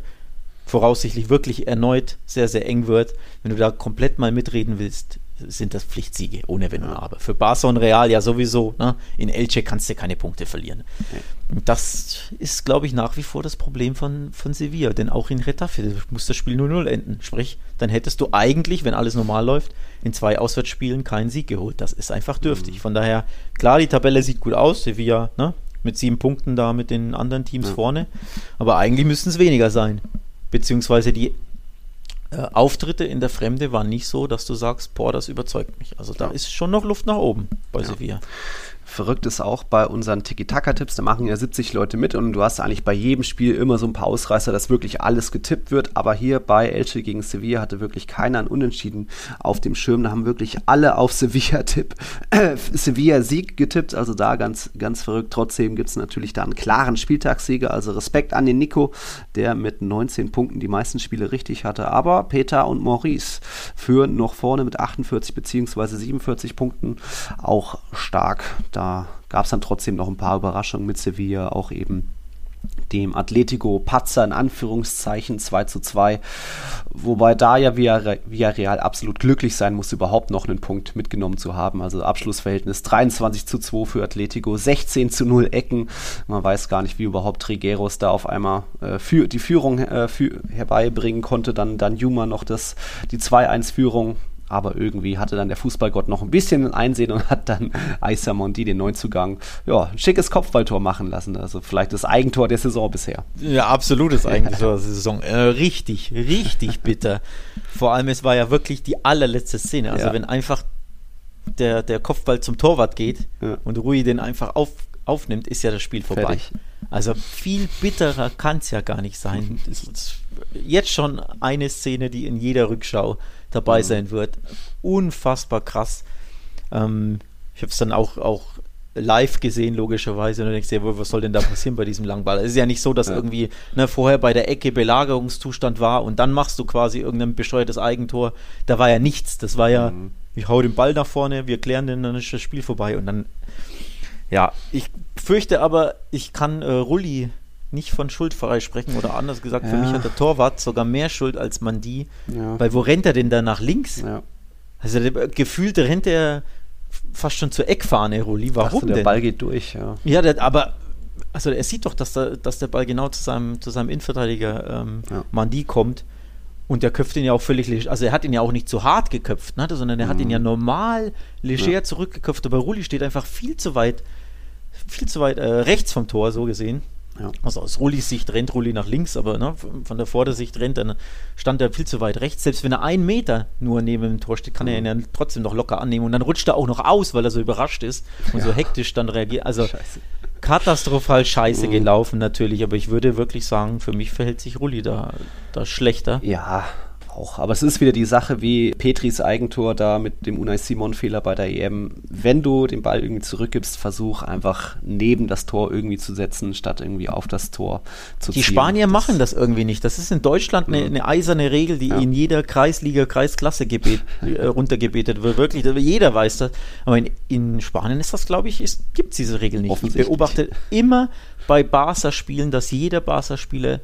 voraussichtlich wirklich erneut sehr, sehr eng wird. Wenn du da komplett mal mitreden willst, sind das Pflichtsiege, ohne Wenn und Aber. Für Barca und Real ja sowieso. Ne? In Elche kannst du keine Punkte verlieren. Und das ist, glaube ich, nach wie vor das Problem von, von Sevilla. Denn auch in Retafe muss das Spiel 0-0 enden. Sprich, dann hättest du eigentlich, wenn alles normal läuft, in zwei Auswärtsspielen keinen Sieg geholt. Das ist einfach dürftig. Mhm. Von daher, klar, die Tabelle sieht gut aus. Sevilla ne? Mit sieben Punkten da mit den anderen Teams ja. vorne. Aber eigentlich müssten es weniger sein. Beziehungsweise die äh, Auftritte in der Fremde waren nicht so, dass du sagst, boah, das überzeugt mich. Also da ja. ist schon noch Luft nach oben bei ja. Sevilla. Verrückt ist auch bei unseren Tiki-Taka-Tipps, da machen ja 70 Leute mit und du hast eigentlich bei jedem Spiel immer so ein paar Ausreißer, dass wirklich alles getippt wird. Aber hier bei Elche gegen Sevilla hatte wirklich keiner ein Unentschieden auf dem Schirm. Da haben wirklich alle auf Sevilla-Tipp, äh, Sevilla-Sieg getippt. Also da ganz, ganz verrückt. Trotzdem gibt es natürlich da einen klaren Spieltagssieger. Also Respekt an den Nico, der mit 19 Punkten die meisten Spiele richtig hatte. Aber Peter und Maurice führen noch vorne mit 48 bzw. 47 Punkten auch stark. Da da gab es dann trotzdem noch ein paar Überraschungen mit Sevilla, auch eben dem Atletico Patzer in Anführungszeichen 2 zu 2. Wobei da ja Villarreal absolut glücklich sein muss, überhaupt noch einen Punkt mitgenommen zu haben. Also Abschlussverhältnis 23 zu 2 für Atletico, 16 zu 0 Ecken. Man weiß gar nicht, wie überhaupt Trigueros da auf einmal äh, für, die Führung äh, für, herbeibringen konnte. Dann, dann Juma noch das, die 2-1-Führung aber irgendwie hatte dann der Fußballgott noch ein bisschen Einsehen und hat dann Aissa Mondi, den Neuzugang, ja, ein schickes Kopfballtor machen lassen. Also vielleicht das Eigentor der Saison bisher. Ja, absolutes Eigentor der Saison. Äh, richtig, richtig bitter. Vor allem, es war ja wirklich die allerletzte Szene. Also ja. wenn einfach der, der Kopfball zum Torwart geht ja. und Rui den einfach auf, aufnimmt, ist ja das Spiel vorbei. Fertig. Also viel bitterer kann es ja gar nicht sein. Ist jetzt schon eine Szene, die in jeder Rückschau dabei mhm. sein wird. Unfassbar krass. Ähm, ich habe es dann auch, auch live gesehen, logischerweise. Und dann denkst du dir, was soll denn da passieren bei diesem Langball? Es ist ja nicht so, dass ja. irgendwie ne, vorher bei der Ecke Belagerungszustand war und dann machst du quasi irgendein besteuertes Eigentor. Da war ja nichts. Das war ja, mhm. ich hau den Ball nach vorne, wir klären den, dann ist das Spiel vorbei. Und dann, ja, ich fürchte aber, ich kann äh, Rulli nicht von Schuld freisprechen oder anders gesagt, ja. für mich hat der Torwart sogar mehr Schuld als Mandi. Ja. Weil wo rennt er denn da nach links? Ja. Also der, gefühlt rennt er fast schon zur Eckfahne, Roli. Warum Dachte, der denn? Ball geht durch, ja. Ja, der, aber also er sieht doch, dass der, dass der Ball genau zu seinem, zu seinem Innenverteidiger ähm. Mandi kommt. Und der köpft ihn ja auch völlig, also er hat ihn ja auch nicht zu hart geköpft, ne, sondern er mhm. hat ihn ja normal leger ja. zurückgeköpft. Aber Rulli steht einfach viel zu weit, viel zu weit äh, rechts vom Tor, so gesehen. Ja. Also aus Rullis Sicht rennt Rulli nach links, aber ne, von der Vordersicht rennt, dann stand er viel zu weit rechts. Selbst wenn er einen Meter nur neben dem Tor steht, kann mhm. er ihn ja trotzdem noch locker annehmen. Und dann rutscht er auch noch aus, weil er so überrascht ist und ja. so hektisch dann reagiert. Also scheiße. katastrophal scheiße mhm. gelaufen natürlich, aber ich würde wirklich sagen, für mich verhält sich Rulli da, da schlechter. Ja, auch. Aber es ist wieder die Sache wie Petris Eigentor da mit dem Unai Simon-Fehler bei der EM. Wenn du den Ball irgendwie zurückgibst, versuch einfach neben das Tor irgendwie zu setzen, statt irgendwie auf das Tor zu ziehen. Die Spanier das machen das irgendwie nicht. Das ist in Deutschland eine, eine eiserne Regel, die ja. in jeder Kreisliga, Kreisklasse gebet, äh, runtergebetet wird. Wirklich, jeder weiß das. Aber in, in Spanien ist das, glaube ich, gibt es diese Regel nicht. Ich beobachte immer bei Barca-Spielen, dass jeder Barca-Spieler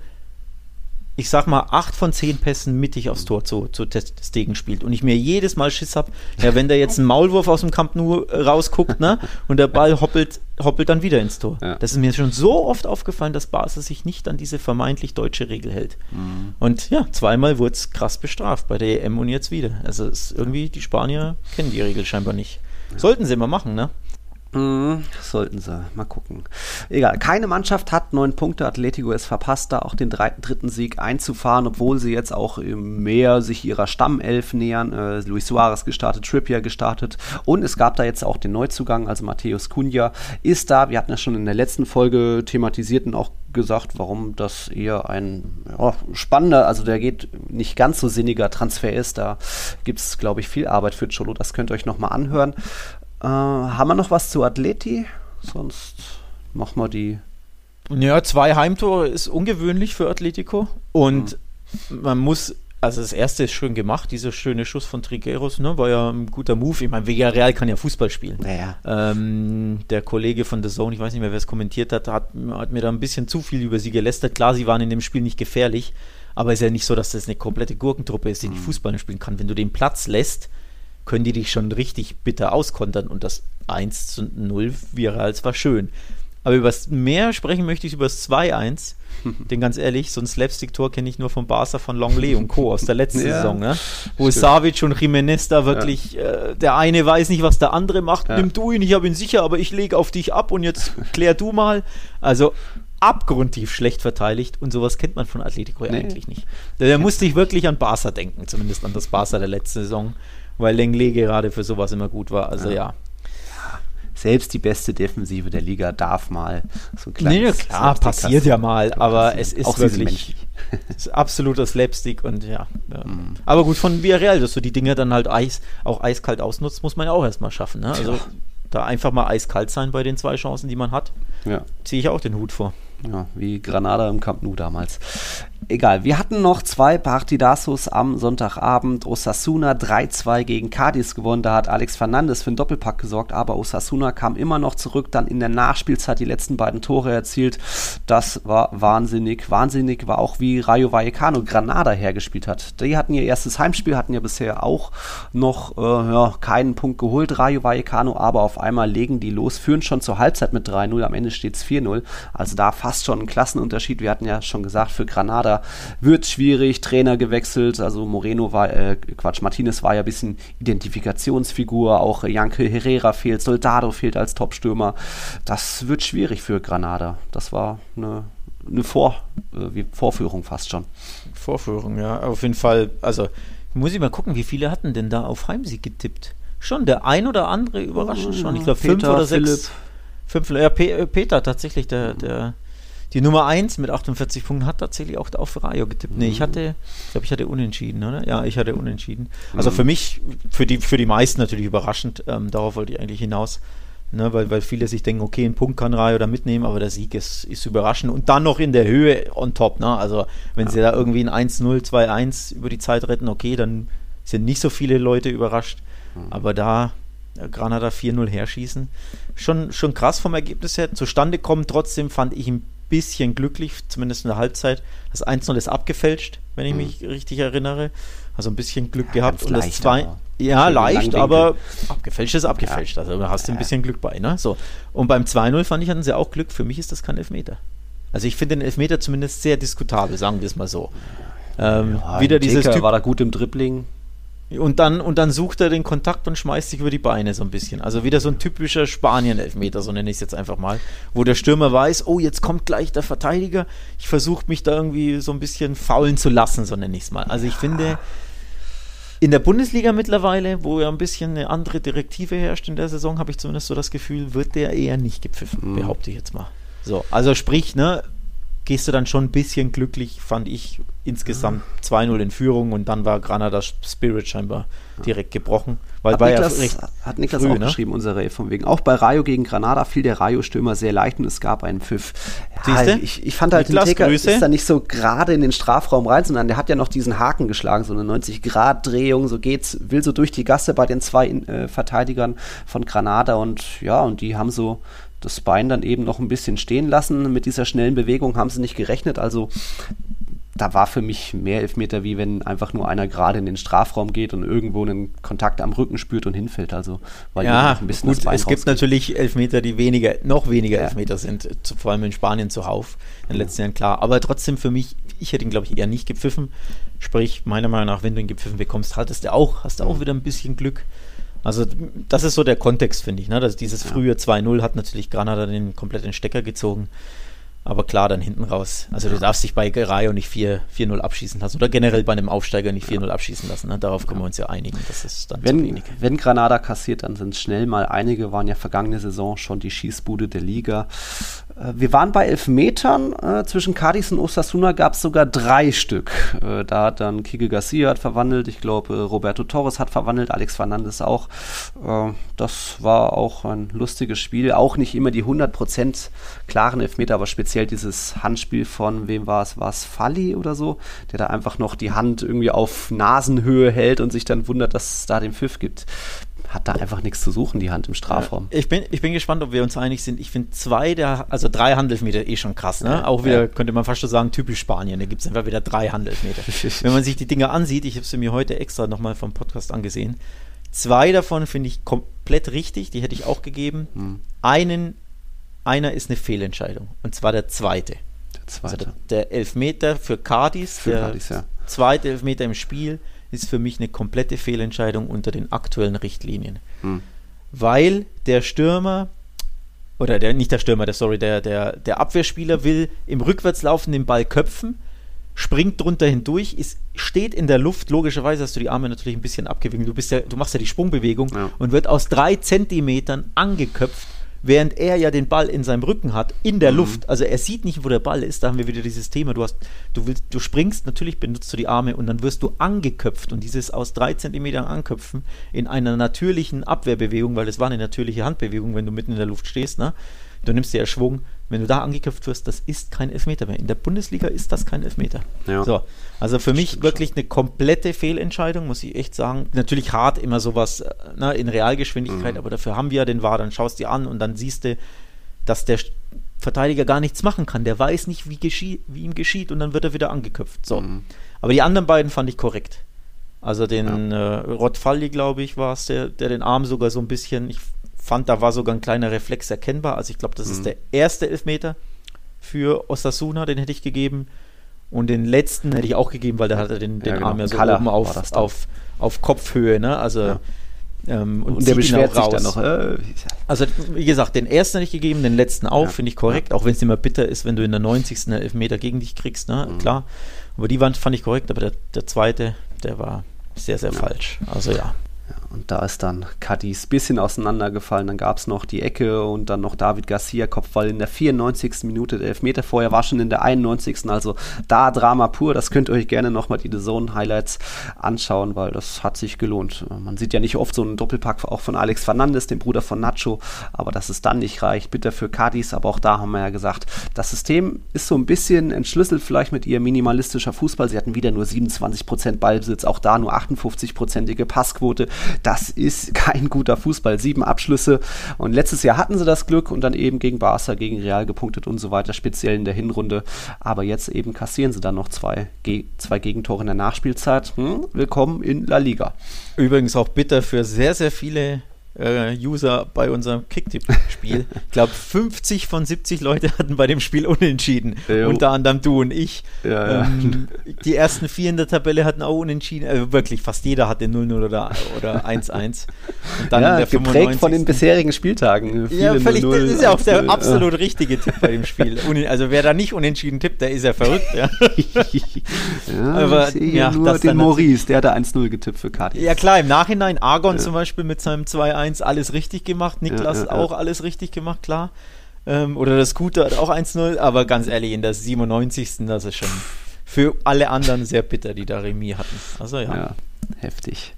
ich sag mal, acht von zehn Pässen mittig aufs Tor zu, zu Stegen spielt und ich mir jedes Mal Schiss habe, ja, wenn da jetzt ein Maulwurf aus dem Camp Nou rausguckt, ne, und der Ball hoppelt, hoppelt dann wieder ins Tor. Ja. Das ist mir schon so oft aufgefallen, dass Basel sich nicht an diese vermeintlich deutsche Regel hält. Mhm. Und ja, zweimal wurde es krass bestraft bei der EM und jetzt wieder. Also ist irgendwie, die Spanier kennen die Regel scheinbar nicht. Sollten sie mal machen, ne? Mhm, sollten sie. Mal gucken. Egal. Keine Mannschaft hat neun Punkte. Atletico ist verpasst, da auch den dritten, dritten Sieg einzufahren, obwohl sie jetzt auch mehr sich ihrer Stammelf nähern. Äh, Luis Suarez gestartet, Trippier gestartet. Und es gab da jetzt auch den Neuzugang, also Matthäus Cunha ist da. Wir hatten ja schon in der letzten Folge thematisiert und auch gesagt, warum das eher ein ja, spannender, also der geht nicht ganz so sinniger Transfer ist. Da gibt es, glaube ich, viel Arbeit für Cholo. Das könnt ihr euch nochmal anhören. Äh, haben wir noch was zu Atleti? Sonst machen wir die. Ja, zwei Heimtore ist ungewöhnlich für Atletico. Und mhm. man muss, also das erste ist schön gemacht, dieser schöne Schuss von Trigueros, ne, war ja ein guter Move. Ich meine, Villarreal kann ja Fußball spielen. Naja. Ähm, der Kollege von The Zone, ich weiß nicht mehr, wer es kommentiert hat, hat, hat mir da ein bisschen zu viel über sie gelästert. Klar, sie waren in dem Spiel nicht gefährlich, aber es ist ja nicht so, dass das eine komplette Gurkentruppe ist, die mhm. nicht Fußball spielen kann. Wenn du den Platz lässt, können die dich schon richtig bitter auskontern und das 1 zu 0 wäre als war schön. Aber über das mehr sprechen möchte ich über das 2-1. Denn ganz ehrlich, so ein Slapstick-Tor kenne ich nur vom Barca von Longley und Co. aus der letzten ja, Saison, ne? Wo stimmt. Savic und Jiménez da wirklich, ja. äh, der eine weiß nicht, was der andere macht, ja. nimm du ihn, ich habe ihn sicher, aber ich lege auf dich ab und jetzt klär du mal. Also abgrundtief schlecht verteidigt und sowas kennt man von Atletico nee. eigentlich nicht. Da, da musste ich wirklich an Barca denken, zumindest an das Barca der letzten Saison, weil Lenglet gerade für sowas immer gut war. Also ja selbst die beste Defensive der Liga darf mal so ein kleines. Nee, klar, passiert ja mal, aber es ist Auch wirklich ist absoluter Slapstick und ja. Mhm. Aber gut, von Villarreal, dass du die Dinge dann halt Eis, auch eiskalt ausnutzt, muss man ja auch erstmal schaffen. Ne? Also da einfach mal eiskalt sein bei den zwei Chancen, die man hat, ja. ziehe ich auch den Hut vor. Ja, wie Granada im Camp Nou damals. Egal, wir hatten noch zwei Partidazos am Sonntagabend. Osasuna 3-2 gegen Cadiz gewonnen. Da hat Alex Fernandes für einen Doppelpack gesorgt, aber Osasuna kam immer noch zurück, dann in der Nachspielzeit die letzten beiden Tore erzielt. Das war wahnsinnig. Wahnsinnig war auch, wie Rayo Vallecano Granada hergespielt hat. Die hatten ihr erstes Heimspiel, hatten ja bisher auch noch äh, ja, keinen Punkt geholt, Rayo Vallecano, aber auf einmal legen die los, führen schon zur Halbzeit mit 3-0. Am Ende steht es 4-0. Also da fast schon ein Klassenunterschied. Wir hatten ja schon gesagt, für Granada wird schwierig, Trainer gewechselt, also Moreno war, äh, Quatsch, Martinez war ja ein bisschen Identifikationsfigur, auch Janke Herrera fehlt, Soldado fehlt als Topstürmer. Das wird schwierig für Granada. Das war eine, eine Vor, äh, Vorführung fast schon. Vorführung, ja, auf jeden Fall. Also muss ich mal gucken, wie viele hatten denn da auf Heimsieg getippt? Schon der ein oder andere überraschend schon. Ich glaube fünf oder Philipp. sechs. Fünf, ja, Peter tatsächlich, der, der die Nummer 1 mit 48 Punkten hat tatsächlich auch auf Rayo getippt. Nee, ich hatte, ich glaube, ich hatte unentschieden, oder? Ja, ich hatte unentschieden. Also für mich, für die, für die meisten natürlich überraschend, ähm, darauf wollte ich eigentlich hinaus. Ne, weil, weil viele sich denken, okay, einen Punkt kann Rayo da mitnehmen, aber der Sieg ist, ist überraschend und dann noch in der Höhe on top. Ne? Also, wenn ja. sie da irgendwie ein 1-0, 2-1 über die Zeit retten, okay, dann sind nicht so viele Leute überrascht. Mhm. Aber da Granada 4-0 herschießen, schon, schon krass vom Ergebnis her. Zustande kommen trotzdem fand ich ein bisschen glücklich, zumindest in der Halbzeit. Das 1-0 ist abgefälscht, wenn ich mhm. mich richtig erinnere. Also ein bisschen Glück ja, gehabt. Und das 2, ja, leicht, aber abgefälscht ist abgefälscht. Ja. Also da hast du ein bisschen Glück bei. Ne? So. Und beim 2-0 fand ich, hatten sie auch Glück. Für mich ist das kein Elfmeter. Also ich finde den Elfmeter zumindest sehr diskutabel, sagen wir es mal so. Ähm, ja, wieder dieses Typ war da gut im Dribbling. Und dann, und dann sucht er den Kontakt und schmeißt sich über die Beine so ein bisschen. Also wieder so ein typischer Spanien-Elfmeter, so nenne ich es jetzt einfach mal. Wo der Stürmer weiß, oh, jetzt kommt gleich der Verteidiger. Ich versuche mich da irgendwie so ein bisschen faulen zu lassen, so nenne ich es mal. Also ich finde, in der Bundesliga mittlerweile, wo ja ein bisschen eine andere Direktive herrscht in der Saison, habe ich zumindest so das Gefühl, wird der eher nicht gepfiffen, mhm. behaupte ich jetzt mal. So, also sprich, ne, gehst du dann schon ein bisschen glücklich, fand ich, insgesamt 2-0 in Führung und dann war Granadas Spirit scheinbar direkt gebrochen. Weil hat, Niklas, ja hat Niklas früh, auch ne? geschrieben, unsere von wegen. Auch bei Rayo gegen Granada fiel der Rayo-Stürmer sehr leicht und es gab einen Pfiff. Ja, ich, ich, fand halt, Niklas, den Taker ist da nicht so gerade in den Strafraum rein, sondern der hat ja noch diesen Haken geschlagen, so eine 90-Grad-Drehung, so geht's, will so durch die Gasse bei den zwei äh, Verteidigern von Granada und ja, und die haben so das Bein dann eben noch ein bisschen stehen lassen. Mit dieser schnellen Bewegung haben sie nicht gerechnet. Also da war für mich mehr Elfmeter, wie wenn einfach nur einer gerade in den Strafraum geht und irgendwo einen Kontakt am Rücken spürt und hinfällt. Also weil ja, ein bisschen gut, es rausgeht. gibt natürlich Elfmeter, die weniger, noch weniger ja. Elfmeter sind, vor allem in Spanien zuhauf in den letzten Jahren klar. Aber trotzdem für mich, ich hätte ihn glaube ich eher nicht gepfiffen. Sprich, meiner Meinung nach, wenn du ihn gepfiffen bekommst, hattest du auch, hast du auch wieder ein bisschen Glück. Also das ist so der Kontext, finde ich. Ne? Dass dieses frühe 2-0 hat natürlich Granada den kompletten Stecker gezogen. Aber klar, dann hinten raus. Also du darfst dich bei Rayo nicht 4-0 abschießen lassen oder generell bei einem Aufsteiger nicht 4-0 abschießen lassen. Ne? Darauf können wir uns ja einigen. Das ist dann wenn. Wenn Granada kassiert, dann sind es schnell mal einige, waren ja vergangene Saison schon die Schießbude der Liga. Äh, wir waren bei Elfmetern. Äh, zwischen Cadiz und Osasuna gab es sogar drei Stück. Äh, da hat dann Kike Garcia hat verwandelt, ich glaube Roberto Torres hat verwandelt, Alex Fernandes auch. Das war auch ein lustiges Spiel. Auch nicht immer die 100% klaren Elfmeter, aber speziell dieses Handspiel von, wem war es? War es Falli oder so? Der da einfach noch die Hand irgendwie auf Nasenhöhe hält und sich dann wundert, dass es da den Pfiff gibt hat da einfach nichts zu suchen, die Hand im Strafraum. Ja, ich, bin, ich bin gespannt, ob wir uns einig sind. Ich finde zwei der, also drei Handelfmeter eh schon krass, ne? Auch wieder, ja. könnte man fast schon sagen, typisch Spanien. Da gibt es einfach wieder drei Handelfmeter. Wenn man sich die Dinge ansieht, ich habe sie mir heute extra nochmal vom Podcast angesehen. Zwei davon finde ich komplett richtig, die hätte ich auch gegeben. Hm. Einen einer ist eine Fehlentscheidung. Und zwar der zweite. Der zweite. Also der, der Elfmeter für Cardis, Für der Cardis, ja. zweite Elfmeter im Spiel, ist für mich eine komplette Fehlentscheidung unter den aktuellen Richtlinien. Hm. Weil der Stürmer, oder der, nicht der Stürmer, der, sorry, der, der, der Abwehrspieler will im Rückwärtslaufen den Ball köpfen, springt drunter hindurch, ist, steht in der Luft, logischerweise hast du die Arme natürlich ein bisschen abgewinkelt, du, bist ja, du machst ja die Sprungbewegung Ja. und wird aus drei Zentimetern angeköpft, während er ja den Ball in seinem Rücken hat, in der Luft. Also er sieht nicht, wo der Ball ist. Da haben wir wieder dieses Thema. Du hast, du willst, du springst, natürlich benutzt du die Arme und dann wirst du angeköpft. Und dieses aus drei Zentimetern anköpfen in einer natürlichen Abwehrbewegung, weil das war eine natürliche Handbewegung, wenn du mitten in der Luft stehst, ne? Du nimmst dir ja Schwung. Wenn du da angeköpft wirst, das ist kein Elfmeter mehr. In der Bundesliga ist das kein Elfmeter. Ja. So, also für mich wirklich eine komplette Fehlentscheidung, muss ich echt sagen. Natürlich hart immer sowas äh, ne, in Realgeschwindigkeit, Mhm. aber dafür haben wir ja den VAR, dann schaust dir an und dann siehst du, dass der Verteidiger gar nichts machen kann. Der weiß nicht, wie, geschie wie ihm geschieht und dann wird er wieder angeköpft. So. Mhm. Aber die anderen beiden fand ich korrekt. Also den äh, Rod Falli, glaube ich, war es, der, der den Arm sogar so ein bisschen, ich fand, da war sogar ein kleiner Reflex erkennbar. Also ich glaube, das Mhm. ist der erste Elfmeter für Osasuna, den hätte ich gegeben. Und den letzten hätte ich auch gegeben, weil da hat er den, den Ja, genau. Arm ja so Kalla oben auf, auf, auf Kopfhöhe, ne? Also Ja. ähm, und, Und der beschwert sich raus. dann noch. Äh, Also, wie gesagt, den ersten hätte ich gegeben, den letzten auch, Ja. finde ich korrekt. Auch wenn es immer bitter ist, wenn du in der 90. einen Elfmeter gegen dich kriegst, ne? Klar. Aber die Wand fand ich korrekt, aber der, der zweite, der war sehr, sehr falsch. Also ja. Und da ist dann Cadiz bisschen auseinandergefallen. Dann gab es noch die Ecke und dann noch David Garcia Kopfball in der 94. Minute. Der Elfmeter vorher war schon in der 91. Also da Drama pur. Das könnt ihr euch gerne nochmal die Zone Highlights anschauen, weil das hat sich gelohnt. Man sieht ja nicht oft so einen Doppelpack auch von Alex Fernandes, dem Bruder von Nacho. Aber dass es dann nicht reicht, bitter für Cadiz. Aber auch da haben wir ja gesagt, das System ist so ein bisschen entschlüsselt vielleicht mit ihr minimalistischer Fußball. Sie hatten wieder nur 27% Ballbesitz, auch da nur 58%ige Passquote. Das ist kein guter Fußball. Sieben Abschlüsse. Und letztes Jahr hatten sie das Glück und dann eben gegen Barca, gegen Real gepunktet und so weiter, speziell in der Hinrunde. Aber jetzt eben kassieren sie dann noch zwei, Ge zwei Gegentore in der Nachspielzeit. Hm? Willkommen in La Liga. Übrigens auch bitter für sehr, sehr viele äh, User bei unserem Kicktipp-Spiel. ich glaube, 50 von 70 Leute hatten bei dem Spiel unentschieden. Jo. Unter anderem du und ich. Ja, ja. Ähm, die ersten vier in der Tabelle hatten auch unentschieden. Also wirklich, fast jeder hatte 0-0 oder, oder 1-1. Und dann ja, geprägt von den 95.. bisherigen Spieltagen. Ja, Viele völlig, 0-0, das ist ja auch der 1-0, absolut richtige Tipp bei dem Spiel. Also wer da nicht unentschieden tippt, der ist ja verrückt. Ja, ja, Aber, ich ja, nur den Maurice, der hat 1-0 getippt für Cadiz. ja klar, im Nachhinein Argon Ja. zum Beispiel mit seinem 2-1 alles richtig gemacht. Niklas ja, ja. auch alles richtig gemacht, klar. Ähm, oder das Gute hat auch 1-0, aber ganz ehrlich, in der 97. das ist schon für alle anderen sehr bitter, die da Remis hatten. Also ja. Ja, heftig.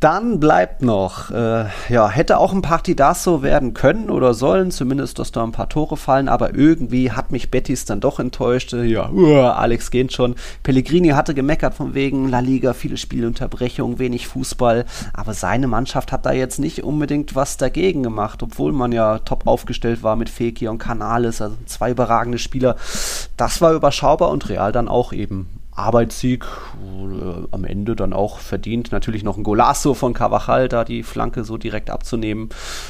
Dann bleibt noch, äh, ja, hätte auch ein Partidaso werden können oder sollen, zumindest, dass da ein paar Tore fallen, aber irgendwie hat mich Betis dann doch enttäuscht. Äh, Ja, uah, Alex geht schon. Pellegrini hatte gemeckert von wegen La Liga, viele Spielunterbrechungen, wenig Fußball, aber seine Mannschaft hat da jetzt nicht unbedingt was dagegen gemacht, obwohl man ja top aufgestellt war mit Fekir und Canales, also zwei überragende Spieler. Das war überschaubar und Real dann auch eben Arbeitssieg äh, am Ende dann auch verdient. Natürlich noch ein Golasso von Carvajal, da die Flanke so direkt abzunehmen.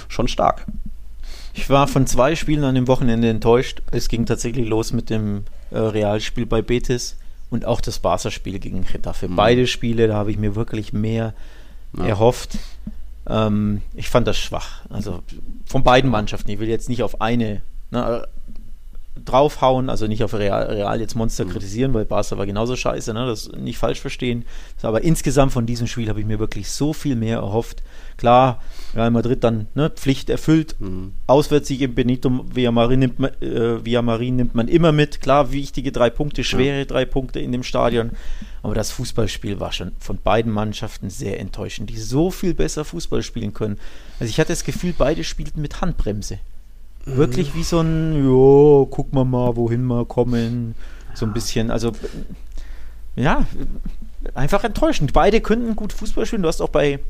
Schon stark. Ich war von zwei Spielen an dem Wochenende enttäuscht. Es ging tatsächlich los mit dem äh, Realspiel bei Betis und auch das Barca-Spiel gegen Getafe. Mhm. Beide Spiele, da habe ich mir wirklich mehr Ja. erhofft. Ähm, ich fand das schwach. Also von beiden Mannschaften. Ich will jetzt nicht auf eine ne, draufhauen, also nicht auf Real, Real jetzt Monster Mhm. kritisieren, weil Barca war genauso scheiße, ne? das nicht falsch verstehen. Aber insgesamt von diesem Spiel habe ich mir wirklich so viel mehr erhofft. Klar, Real Madrid dann ne, Pflicht erfüllt. Mhm. Auswärtssieg im Benito Villamarin nimmt, man, äh, Villamarin nimmt man immer mit. Klar, wichtige drei Punkte, schwere drei Punkte in dem Stadion. Aber das Fußballspiel war schon von beiden Mannschaften sehr enttäuschend, die so viel besser Fußball spielen können. Also ich hatte das Gefühl, beide spielten mit Handbremse. Wirklich wie so ein, jo, guck mal mal, wohin wir kommen. So ein bisschen, also ja, einfach enttäuschend. Beide könnten gut Fußball spielen. Du hast auch bei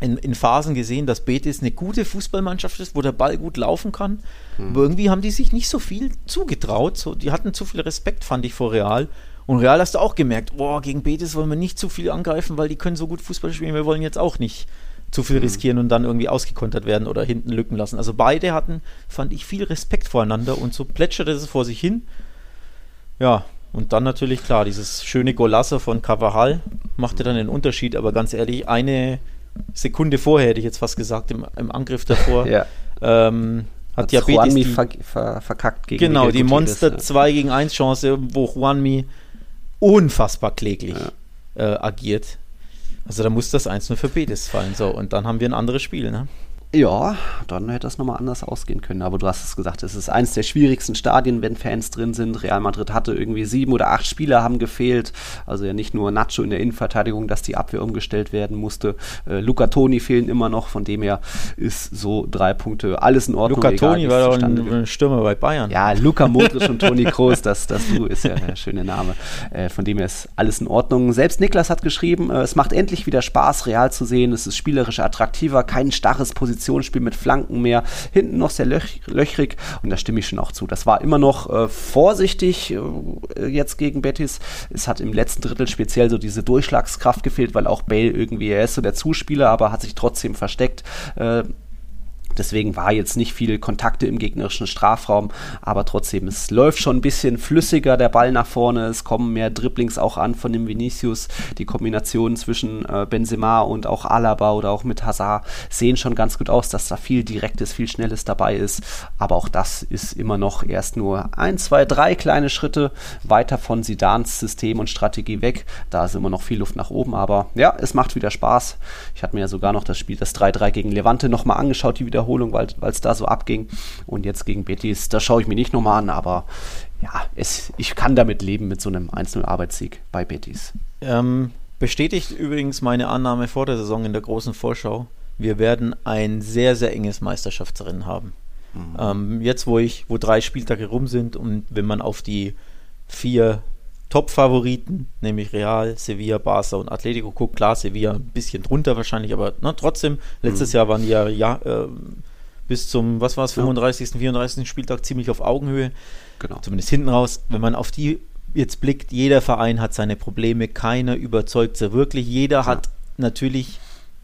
in, in Phasen gesehen, dass Betis eine gute Fußballmannschaft ist, wo der Ball gut laufen kann. Aber irgendwie haben die sich nicht so viel zugetraut. So, die hatten zu viel Respekt, fand ich, vor Real. Und Real hast du auch gemerkt, boah, gegen Betis wollen wir nicht zu viel angreifen, weil die können so gut Fußball spielen, wir wollen jetzt auch nicht zu viel mhm. riskieren und dann irgendwie ausgekontert werden oder hinten Lücken lassen. Also beide hatten, fand ich, viel Respekt voreinander und so plätscherte es vor sich hin. Ja, und dann natürlich, klar, dieses schöne Golasso von Cavajal machte dann den Unterschied, aber ganz ehrlich, eine Sekunde vorher hätte ich jetzt fast gesagt, im, im Angriff davor, ja. ähm, hat, hat Diabetes die, ver ver verkackt gegen Genau, die Monster ja. 2 gegen 1 Chance, wo Juanmi unfassbar kläglich ja. äh, agiert. Also da muss das 1 nur für Betis fallen. So, und dann haben wir ein anderes Spiel, ne? Ja, dann hätte das nochmal anders ausgehen können. Aber du hast es gesagt, es ist eines der schwierigsten Stadien, wenn Fans drin sind. Real Madrid hatte irgendwie sieben oder acht Spieler haben gefehlt. Also ja nicht nur Nacho in der Innenverteidigung, dass die Abwehr umgestellt werden musste. Äh, Luca Toni fehlen immer noch. Von dem her ist so drei Punkte alles in Ordnung. Luca Toni war doch ein, ein, Stürmer bei Bayern. Ja, Luca Modric und Toni Kroos, das, das du ist ja der schöne Name. Äh, von dem her ist alles in Ordnung. Selbst Niklas hat geschrieben, äh, es macht endlich wieder Spaß, Real zu sehen. Es ist spielerisch attraktiver, kein starres Position Positionsspiel mit Flanken mehr, hinten noch sehr löch löchrig und da stimme ich schon auch zu. Das war immer noch äh, vorsichtig äh, jetzt gegen Betis. Es hat im letzten Drittel speziell so diese Durchschlagskraft gefehlt, weil auch Bale irgendwie, er ist so der Zuspieler, aber hat sich trotzdem versteckt. Äh, Deswegen war jetzt nicht viel Kontakte im gegnerischen Strafraum, aber trotzdem, es läuft schon ein bisschen flüssiger der Ball nach vorne. Es kommen mehr Dribblings auch an von dem Vinicius. Die Kombinationen zwischen äh, Benzema und auch Alaba oder auch mit Hazard sehen schon ganz gut aus, dass da viel Direktes, viel Schnelles dabei ist. Aber auch das ist immer noch erst nur ein, zwei, drei kleine Schritte weiter von Sidans System und Strategie weg. Da ist immer noch viel Luft nach oben, aber ja, es macht wieder Spaß. Ich hatte mir ja sogar noch das Spiel, das 3-3 gegen Levante nochmal angeschaut, die wieder Wiederholung, weil es da so abging. Und jetzt gegen Betis, das schaue ich mir nicht nochmal an, aber ja, es, ich kann damit leben mit so einem 1-0-Arbeitssieg bei Betis. Ähm, bestätigt übrigens meine Annahme vor der Saison in der großen Vorschau. Wir werden ein sehr, sehr enges Meisterschaftsrennen haben. Mhm. Ähm, jetzt, wo ich, wo drei Spieltage rum sind und wenn man auf die vier Top-Favoriten, nämlich Real, Sevilla, Barca und Atletico. Guck, klar, Sevilla ein bisschen drunter wahrscheinlich, aber na, trotzdem, letztes mhm. Jahr waren die ja, ja äh, bis zum, was war es, 35., ja. 34. Spieltag ziemlich auf Augenhöhe. Genau. Zumindest hinten raus. Wenn man auf die jetzt blickt, jeder Verein hat seine Probleme, keiner überzeugt so wirklich. Jeder ja. hat natürlich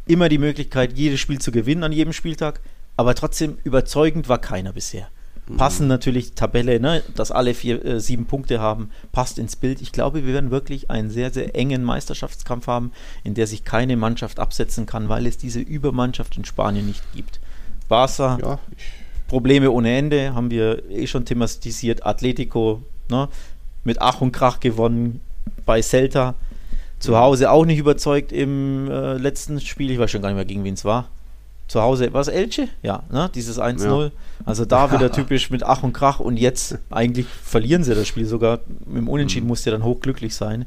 immer die Möglichkeit, jedes Spiel zu gewinnen an jedem Spieltag, aber trotzdem überzeugend war keiner bisher passen natürlich Tabelle, ne, dass alle vier, äh, sieben Punkte haben, passt ins Bild. Ich glaube, wir werden wirklich einen sehr, sehr engen Meisterschaftskampf haben, in der sich keine Mannschaft absetzen kann, weil es diese Übermannschaft in Spanien nicht gibt. Barca, ja, Probleme ohne Ende, haben wir eh schon thematisiert. Atletico, ne, mit Ach und Krach gewonnen bei Celta. Zu Hause auch nicht überzeugt im äh, letzten Spiel. Ich weiß schon gar nicht mehr, gegen wen es war zu Hause, was Elche? Ja, ne? dieses 1-0. Ja. Also da wieder typisch mit Ach und Krach und jetzt eigentlich verlieren sie das Spiel sogar. Dem Unentschieden mhm. musste dann hochglücklich sein.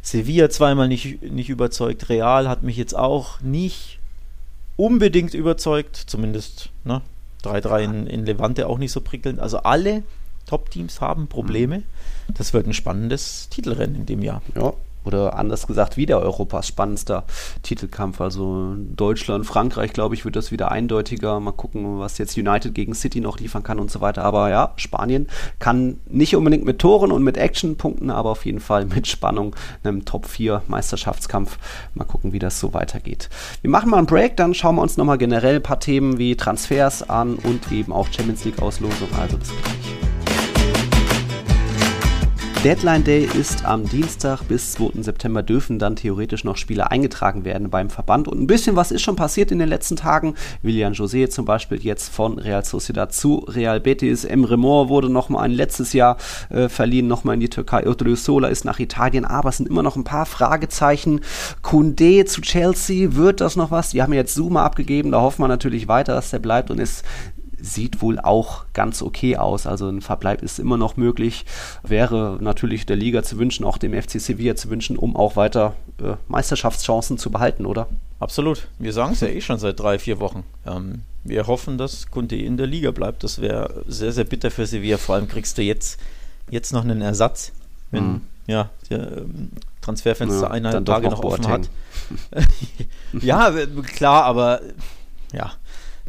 Sevilla zweimal nicht, nicht überzeugt. Real hat mich jetzt auch nicht unbedingt überzeugt, zumindest ne? 3-3 in, in Levante auch nicht so prickelnd. Also alle Top-Teams haben Probleme. Mhm. Das wird ein spannendes Titelrennen in dem Jahr. Ja, oder anders gesagt wieder Europas spannendster Titelkampf. Also Deutschland, Frankreich, glaube ich, wird das wieder eindeutiger. Mal gucken, was jetzt United gegen City noch liefern kann und so weiter. Aber ja, Spanien kann nicht unbedingt mit Toren und mit Action punkten, aber auf jeden Fall mit Spannung, einem Top 4 Meisterschaftskampf. Mal gucken, wie das so weitergeht. Wir machen mal einen Break, dann schauen wir uns nochmal generell ein paar Themen wie Transfers an und eben auch Champions League Auslosung. Also bis gleich. Deadline Day ist am Dienstag bis 2. September dürfen dann theoretisch noch Spiele eingetragen werden beim Verband. Und ein bisschen was ist schon passiert in den letzten Tagen. William José zum Beispiel jetzt von Real Sociedad zu Real Betis. Emre Mor wurde nochmal ein letztes Jahr äh, verliehen, nochmal in die Türkei. Sola ist nach Italien, aber es sind immer noch ein paar Fragezeichen. Kunde zu Chelsea, wird das noch was? Die haben jetzt Zuma abgegeben, da hoffen wir natürlich weiter, dass der bleibt und ist sieht wohl auch ganz okay aus. Also ein Verbleib ist immer noch möglich. Wäre natürlich der Liga zu wünschen, auch dem FC Sevilla zu wünschen, um auch weiter äh, Meisterschaftschancen zu behalten, oder? Absolut. Wir sagen es ja eh schon seit drei, vier Wochen. Ähm, wir hoffen, dass Conte in der Liga bleibt. Das wäre sehr, sehr bitter für Sevilla. Vor allem kriegst du jetzt, jetzt noch einen Ersatz, wenn mhm. ja, der ähm, Transferfenster ja, eineinhalb Tage noch offen hat. ja, klar, aber ja,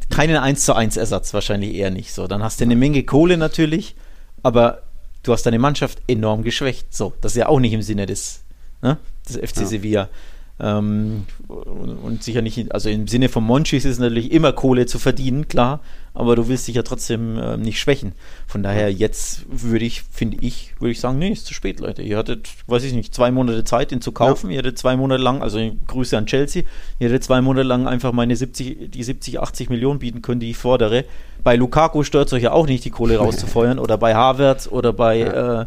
keinen 1 zu 1 Ersatz, wahrscheinlich eher nicht. So, dann hast du eine Menge Kohle natürlich, aber du hast deine Mannschaft enorm geschwächt. So, das ist ja auch nicht im Sinne des, ne, des FC ja. Sevilla. Ähm, und sicher nicht, also im Sinne von Monchis ist es natürlich immer Kohle zu verdienen, klar, aber du willst dich ja trotzdem äh, nicht schwächen. Von daher jetzt würde ich, finde ich, würde ich sagen, nee, ist zu spät, Leute. Ihr hattet, weiß ich nicht, zwei Monate Zeit, ihn zu kaufen. Ja. Ihr hattet zwei Monate lang, also Grüße an Chelsea, ihr hättet zwei Monate lang einfach meine 70, die 70, 80 Millionen bieten können, die ich fordere. Bei Lukaku stört es euch ja auch nicht, die Kohle rauszufeuern oder bei Havertz oder bei ja. äh,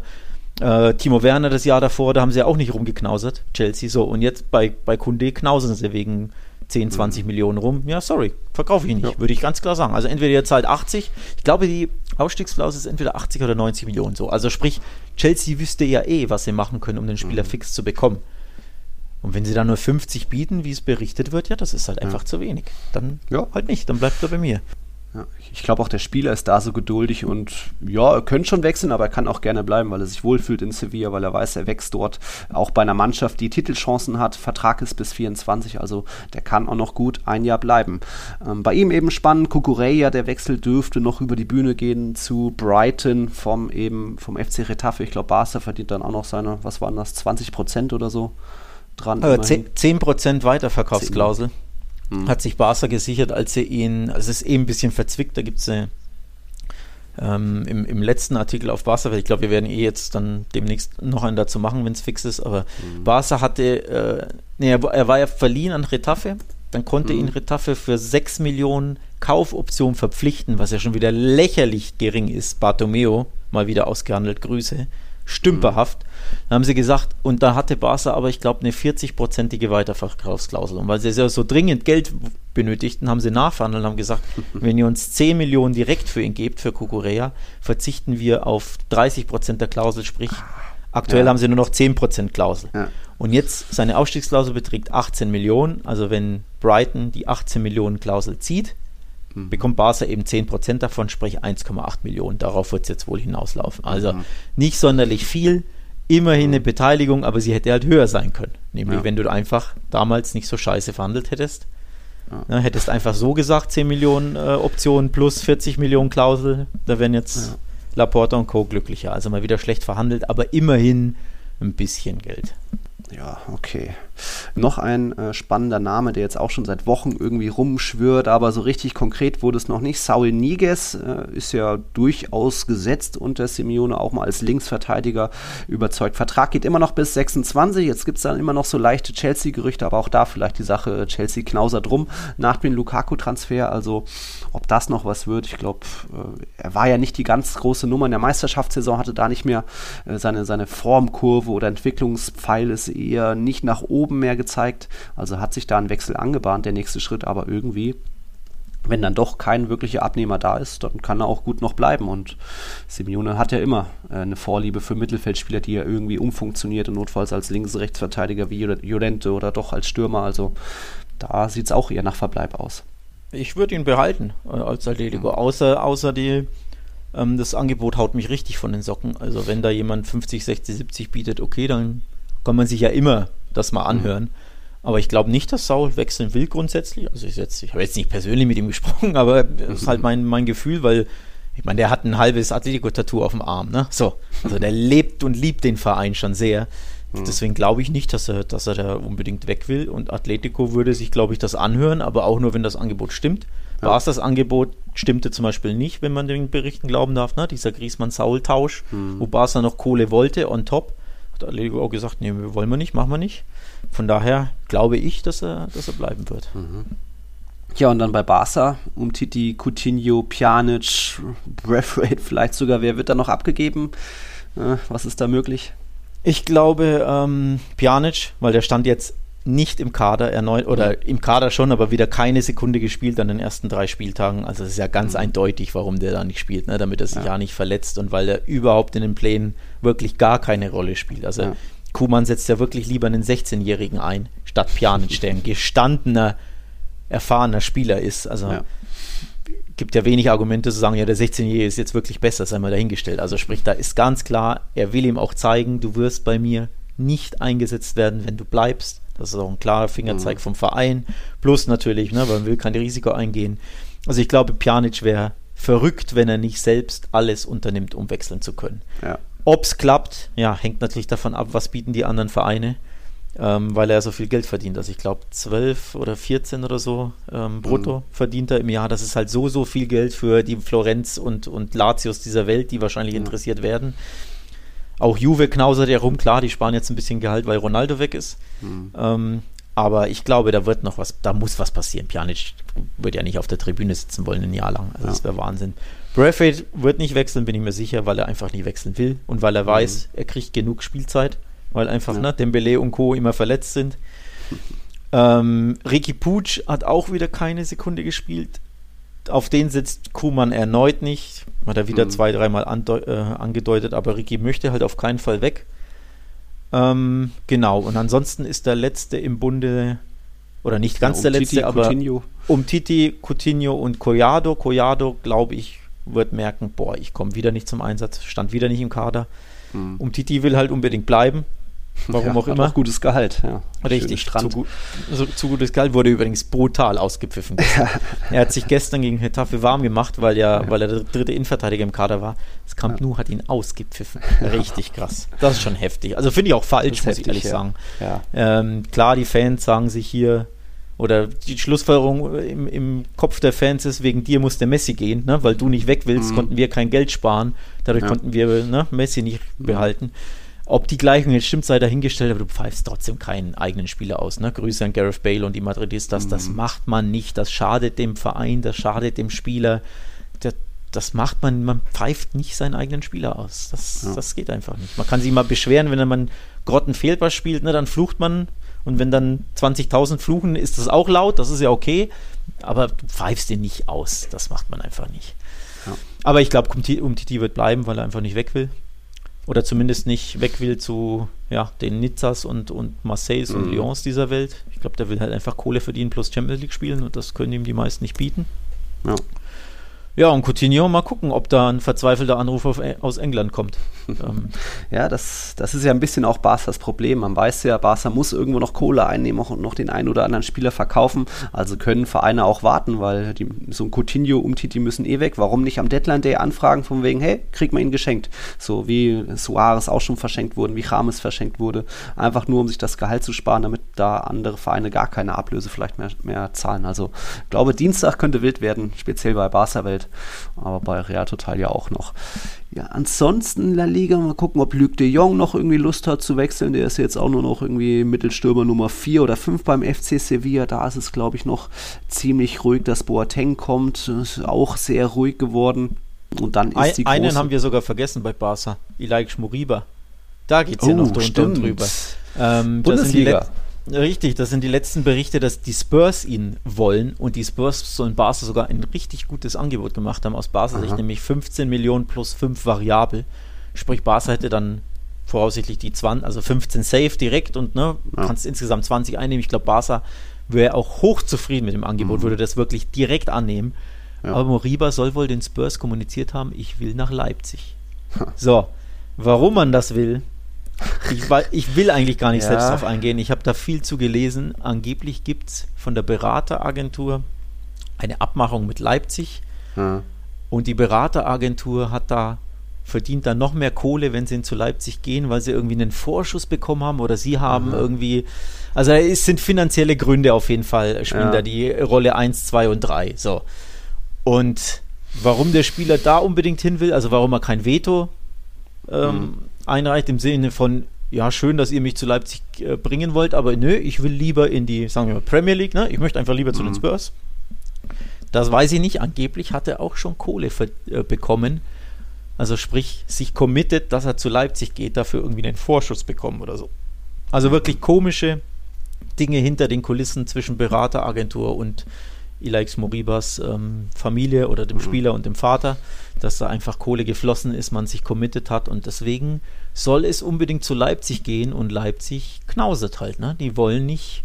äh, Timo Werner das Jahr davor, da haben sie ja auch nicht rumgeknausert, Chelsea. So, und jetzt bei, bei Kunde knausen sie wegen 10, 20 mhm. Millionen rum. Ja, sorry, verkaufe ich nicht, ja. würde ich ganz klar sagen. Also entweder ihr zahlt 80, ich glaube, die Ausstiegsklausel ist entweder 80 oder 90 Millionen so. Also sprich, Chelsea wüsste ja eh, was sie machen können, um den Spieler mhm. fix zu bekommen. Und wenn sie dann nur 50 bieten, wie es berichtet wird, ja, das ist halt einfach ja. zu wenig. Dann ja. halt nicht, dann bleibt er bei mir. Ja, ich glaube auch der Spieler ist da so geduldig und ja, er könnte schon wechseln, aber er kann auch gerne bleiben, weil er sich wohlfühlt in Sevilla, weil er weiß, er wächst dort auch bei einer Mannschaft, die Titelchancen hat. Vertrag ist bis 24, also der kann auch noch gut ein Jahr bleiben. Ähm, bei ihm eben spannend, Kukureya, der Wechsel dürfte noch über die Bühne gehen zu Brighton vom eben vom FC Retafe. Ich glaube, Barca verdient dann auch noch seine, was waren das, 20 Prozent oder so dran. Also 10 Prozent Weiterverkaufsklausel. 10 mhm. hat sich Barca gesichert, als sie ihn, also es ist eben ein bisschen verzwickt, da gibt es ähm, im, im, letzten Artikel auf Barca, ich glaube, wir werden eh jetzt dann demnächst noch einen dazu machen, wenn es fix ist, aber mhm. Barca hatte, äh, nee, er, er, war ja verliehen an Retafe, dann konnte mhm. ihn Retafe für 6 Millionen Kaufoption verpflichten, was ja schon wieder lächerlich gering ist. Bartomeo, mal wieder ausgehandelt, Grüße stümperhaft. Dann haben sie gesagt, und da hatte Barca aber, ich glaube, eine 40-prozentige Weiterverkaufsklausel. Und weil sie so dringend Geld benötigten, haben sie nachverhandelt und haben gesagt, wenn ihr uns 10 Millionen direkt für ihn gebt, für Kukurea, verzichten wir auf 30 Prozent der Klausel, sprich, aktuell ja. haben sie nur noch 10 Prozent Klausel. Ja. Und jetzt, seine Ausstiegsklausel beträgt 18 Millionen, also wenn Brighton die 18 Millionen Klausel zieht, mhm. bekommt Barca eben 10% davon, sprich 1,8 Millionen. Darauf wird es jetzt wohl hinauslaufen. Also mhm. nicht sonderlich viel, immerhin eine Beteiligung, aber sie hätte halt höher sein können. Nämlich, ja. wenn du einfach damals nicht so scheiße verhandelt hättest. Ja. Ne, hättest einfach so gesagt, 10 Millionen äh, Optionen plus 40 Millionen Klausel, da wären jetzt ja. Laporta und Co. glücklicher. Also mal wieder schlecht verhandelt, aber immerhin ein bisschen Geld. Ja, okay. Noch ein äh, spannender Name, der jetzt auch schon seit Wochen irgendwie rumschwirrt, aber so richtig konkret wurde es noch nicht. Saul Niguez äh, ist ja durchaus gesetzt unter Simeone, auch mal als Linksverteidiger überzeugt. Vertrag geht immer noch bis 26. Jetzt gibt es dann immer noch so leichte Chelsea-Gerüchte, aber auch da vielleicht die Sache Chelsea knausert rum nach dem Lukaku-Transfer. Also ob das noch was wird, ich glaube, äh, er war ja nicht die ganz große Nummer in der Meisterschaftssaison, hatte da nicht mehr äh, seine, seine Formkurve oder Entwicklungspfeil ist eher nicht nach oben mehr gezeigt. Also hat sich da ein Wechsel angebahnt, der nächste Schritt, aber irgendwie wenn dann doch kein wirklicher Abnehmer da ist, dann kann er auch gut noch bleiben. Und Simeone hat ja immer äh, eine Vorliebe für Mittelfeldspieler, die er irgendwie umfunktioniert und notfalls als Links-Rechtsverteidiger wie Llorente oder doch als Stürmer. Also da sieht es auch eher nach Verbleib aus. Ich würde ihn behalten äh, als Atletico, außer, außer die, ähm, das Angebot haut mich richtig von den Socken. Also wenn da jemand 50, 60, 70 bietet, okay, dann kann man sich ja immer das mal anhören. Mhm. Aber ich glaube nicht, dass Saul wechseln will grundsätzlich. Also ich, ich habe jetzt nicht persönlich mit ihm gesprochen, aber das ist halt mein, mein Gefühl, weil ich meine, der hat ein halbes Atletico-Tattoo auf dem Arm, ne? So. Also der lebt und liebt den Verein schon sehr. Mhm. Deswegen glaube ich nicht, dass er, dass er da unbedingt weg will. Und Atletico würde sich, glaube ich, das anhören, aber auch nur, wenn das Angebot stimmt. Ja. War es das Angebot, stimmte zum Beispiel nicht, wenn man den Berichten glauben darf, ne? dieser Griesmann-Saul-Tausch, mhm. wo Barca noch Kohle wollte on top. Hat Atletico auch gesagt, nee, wollen wir nicht, machen wir nicht. Von daher glaube ich, dass er, dass er bleiben wird. Mhm. Ja, und dann bei Barca, um Titi, Coutinho, Pjanic, Braithwaite vielleicht sogar, wer wird da noch abgegeben? Äh, was ist da möglich? Ich glaube ähm, Pjanic, weil der stand jetzt nicht im Kader erneut oder mhm. im Kader schon, aber wieder keine Sekunde gespielt an den ersten drei Spieltagen. Also es ist ja ganz mhm. eindeutig, warum der da nicht spielt, ne? damit er sich ja. ja nicht verletzt und weil er überhaupt in den Plänen wirklich gar keine Rolle spielt. Also ja. Kuman setzt ja wirklich lieber einen 16-Jährigen ein, statt Pjanic, der ein gestandener, erfahrener Spieler ist. Also ja gibt ja wenig Argumente zu sagen, ja, der 16-Jährige ist jetzt wirklich besser, sei mal dahingestellt. Also sprich, da ist ganz klar, er will ihm auch zeigen, du wirst bei mir nicht eingesetzt werden, wenn du bleibst. Das ist auch ein klarer Fingerzeig mhm. vom Verein. Plus natürlich, ne, weil man will kein Risiko eingehen. Also ich glaube, Pjanic wäre verrückt, wenn er nicht selbst alles unternimmt, um wechseln zu können. Ja. Ob es klappt, ja, hängt natürlich davon ab, was bieten die anderen Vereine. Ähm, weil er so viel Geld verdient. Also ich glaube 12 oder 14 oder so ähm, brutto mhm. verdient er im Jahr. Das ist halt so, so viel Geld für die Florenz und, und Latios dieser Welt, die wahrscheinlich ja. interessiert werden. Auch Juve knausert ja rum, klar, die sparen jetzt ein bisschen Gehalt, weil Ronaldo weg ist. Mhm. Ähm, aber ich glaube, da wird noch was, da muss was passieren. Pjanic wird ja nicht auf der Tribüne sitzen wollen ein Jahr lang. Also ja. das wäre Wahnsinn. Braithwaite wird nicht wechseln, bin ich mir sicher, weil er einfach nicht wechseln will und weil er mhm. weiß, er kriegt genug Spielzeit weil einfach ja. ne, Dembele und Co. immer verletzt sind. ähm, Ricky Puig hat auch wieder keine Sekunde gespielt. Auf den sitzt Kuhmann erneut nicht. Hat er wieder mhm. zwei, dreimal äh, angedeutet, aber Ricky möchte halt auf keinen Fall weg. Ähm, genau, und ansonsten ist der letzte im Bunde, oder nicht ganz ja, um der letzte, Titi, aber Coutinho. um Titi, Coutinho und Collado. Collado, glaube ich, wird merken, boah, ich komme wieder nicht zum Einsatz, stand wieder nicht im Kader. Mhm. Um Titi will halt unbedingt bleiben. Warum ja, auch immer. Auch gutes Gehalt, ja. Richtig, zu, gu so, zu, gutes Gehalt wurde übrigens brutal ausgepfiffen. Ja. Er hat sich gestern gegen Hetafe warm gemacht, weil, ja, ja. weil er der dritte Innenverteidiger im Kader war. Das Camp Nou hat ihn ausgepfiffen. Richtig krass. Das ist schon heftig. Also finde ich auch falsch, muss heftig, ich ehrlich sagen. Ähm, klar, die Fans sagen sich hier, oder die Schlussfolgerung im, im, Kopf der Fans ist, wegen dir muss der Messi gehen, ne? weil du nicht weg willst, mhm. konnten wir kein Geld sparen, dadurch konnten wir ne, Messi nicht mhm. behalten. Ob die Gleichung jetzt stimmt, sei dahingestellt, aber du pfeifst trotzdem keinen eigenen Spieler aus. Ne? Grüße an Gareth Bale und die Madridistas. Mhm. Das macht man nicht. Das schadet dem Verein, das schadet dem Spieler. Das, das macht man, man pfeift nicht seinen eigenen Spieler aus. Das, ja. das geht einfach nicht. Man kann sich mal beschweren, wenn man Grottenfehlpass spielt, ne, dann flucht man. Und wenn dann 20.000 fluchen, ist das auch laut, das ist ja okay. Aber du pfeifst den nicht aus. Das macht man einfach nicht. Ja. Aber ich glaube, Umtiti wird bleiben, weil er einfach nicht weg will oder zumindest nicht weg will zu ja, den Nizzas und, und Marseilles mhm. und Lyons dieser Welt. Ich glaube, der will halt einfach Kohle verdienen plus Champions League spielen und das können ihm die meisten nicht bieten. Ja. Ja, und Coutinho, mal gucken, ob da ein verzweifelter Anruf aus England kommt. Ähm. ja, das, das ist ja ein bisschen auch Barca's Problem. Man weiß ja, Barca muss irgendwo noch Kohle einnehmen und noch den einen oder anderen Spieler verkaufen. Also können Vereine auch warten, weil die, so ein Coutinho, Umtiti müssen eh weg. Warum nicht am Deadline Day anfragen von wegen, hey, kriegt man ihn geschenkt? So wie Suarez auch schon verschenkt wurden, wie James verschenkt wurde. Einfach nur, um sich das Gehalt zu sparen, damit da andere Vereine gar keine Ablöse vielleicht mehr, mehr zahlen. Also ich glaube, Dienstag könnte wild werden, speziell bei Barca-Welt aber bei Real Total ja auch noch. Ja, ansonsten La Liga, mal gucken, ob Luc de Jong noch irgendwie Lust hat zu wechseln. Der ist jetzt auch nur noch irgendwie Mittelstürmer Nummer 4 oder 5 beim FC Sevilla. Da ist es, glaube ich, noch ziemlich ruhig, dass Boateng kommt. Ist auch sehr ruhig geworden. Und dann ist die Einen haben wir sogar vergessen bei Barca. Ilaik Schmoriba. Da geht es oh, ja noch drunter und drüber. Ähm, Bundesliga. Richtig, das sind die letzten Berichte, dass die Spurs ihn wollen und die Spurs sollen Barca sogar ein richtig gutes Angebot gemacht haben aus Barca-Sicht, nämlich 15 Millionen plus 5 variabel. Sprich, Barca hätte dann voraussichtlich die 20, also 15 safe direkt und ne, ja. kannst insgesamt 20 einnehmen. Ich glaube, Barca wäre auch hochzufrieden mit dem Angebot, mhm. würde das wirklich direkt annehmen. Ja. Aber Moriba soll wohl den Spurs kommuniziert haben, ich will nach Leipzig. so, warum man das will, ich, ich, will eigentlich gar nicht ja. selbst darauf eingehen. Ich habe da viel zu gelesen. Angeblich gibt es von der Berateragentur eine Abmachung mit Leipzig. Ja. Und die Berateragentur hat da verdient dann noch mehr Kohle, wenn sie zu Leipzig gehen, weil sie irgendwie einen Vorschuss bekommen haben oder sie haben mhm. irgendwie. Also es sind finanzielle Gründe auf jeden Fall, spielen ja. da die Rolle 1, 2 und 3. So. Und warum der Spieler da unbedingt hin will, also warum er kein Veto ähm, mhm einreicht im Sinne von, ja, schön, dass ihr mich zu Leipzig äh, bringen wollt, aber nö, ich will lieber in die, sagen wir mal, Premier League, ne? Ich möchte einfach lieber mhm. zu den mhm. Spurs. Das weiß ich nicht. Angeblich hat er auch schon Kohle für, äh, bekommen. Also sprich, sich committed, dass er zu Leipzig geht, dafür irgendwie einen Vorschuss bekommen oder so. Also wirklich komische Dinge hinter den Kulissen zwischen Berateragentur und Ilaix Moribas ähm, Familie oder dem mhm. Spieler und dem Vater, dass da einfach Kohle geflossen ist, man sich committed hat und deswegen soll es unbedingt zu Leipzig gehen und Leipzig knausert halt, ne? Die wollen nicht,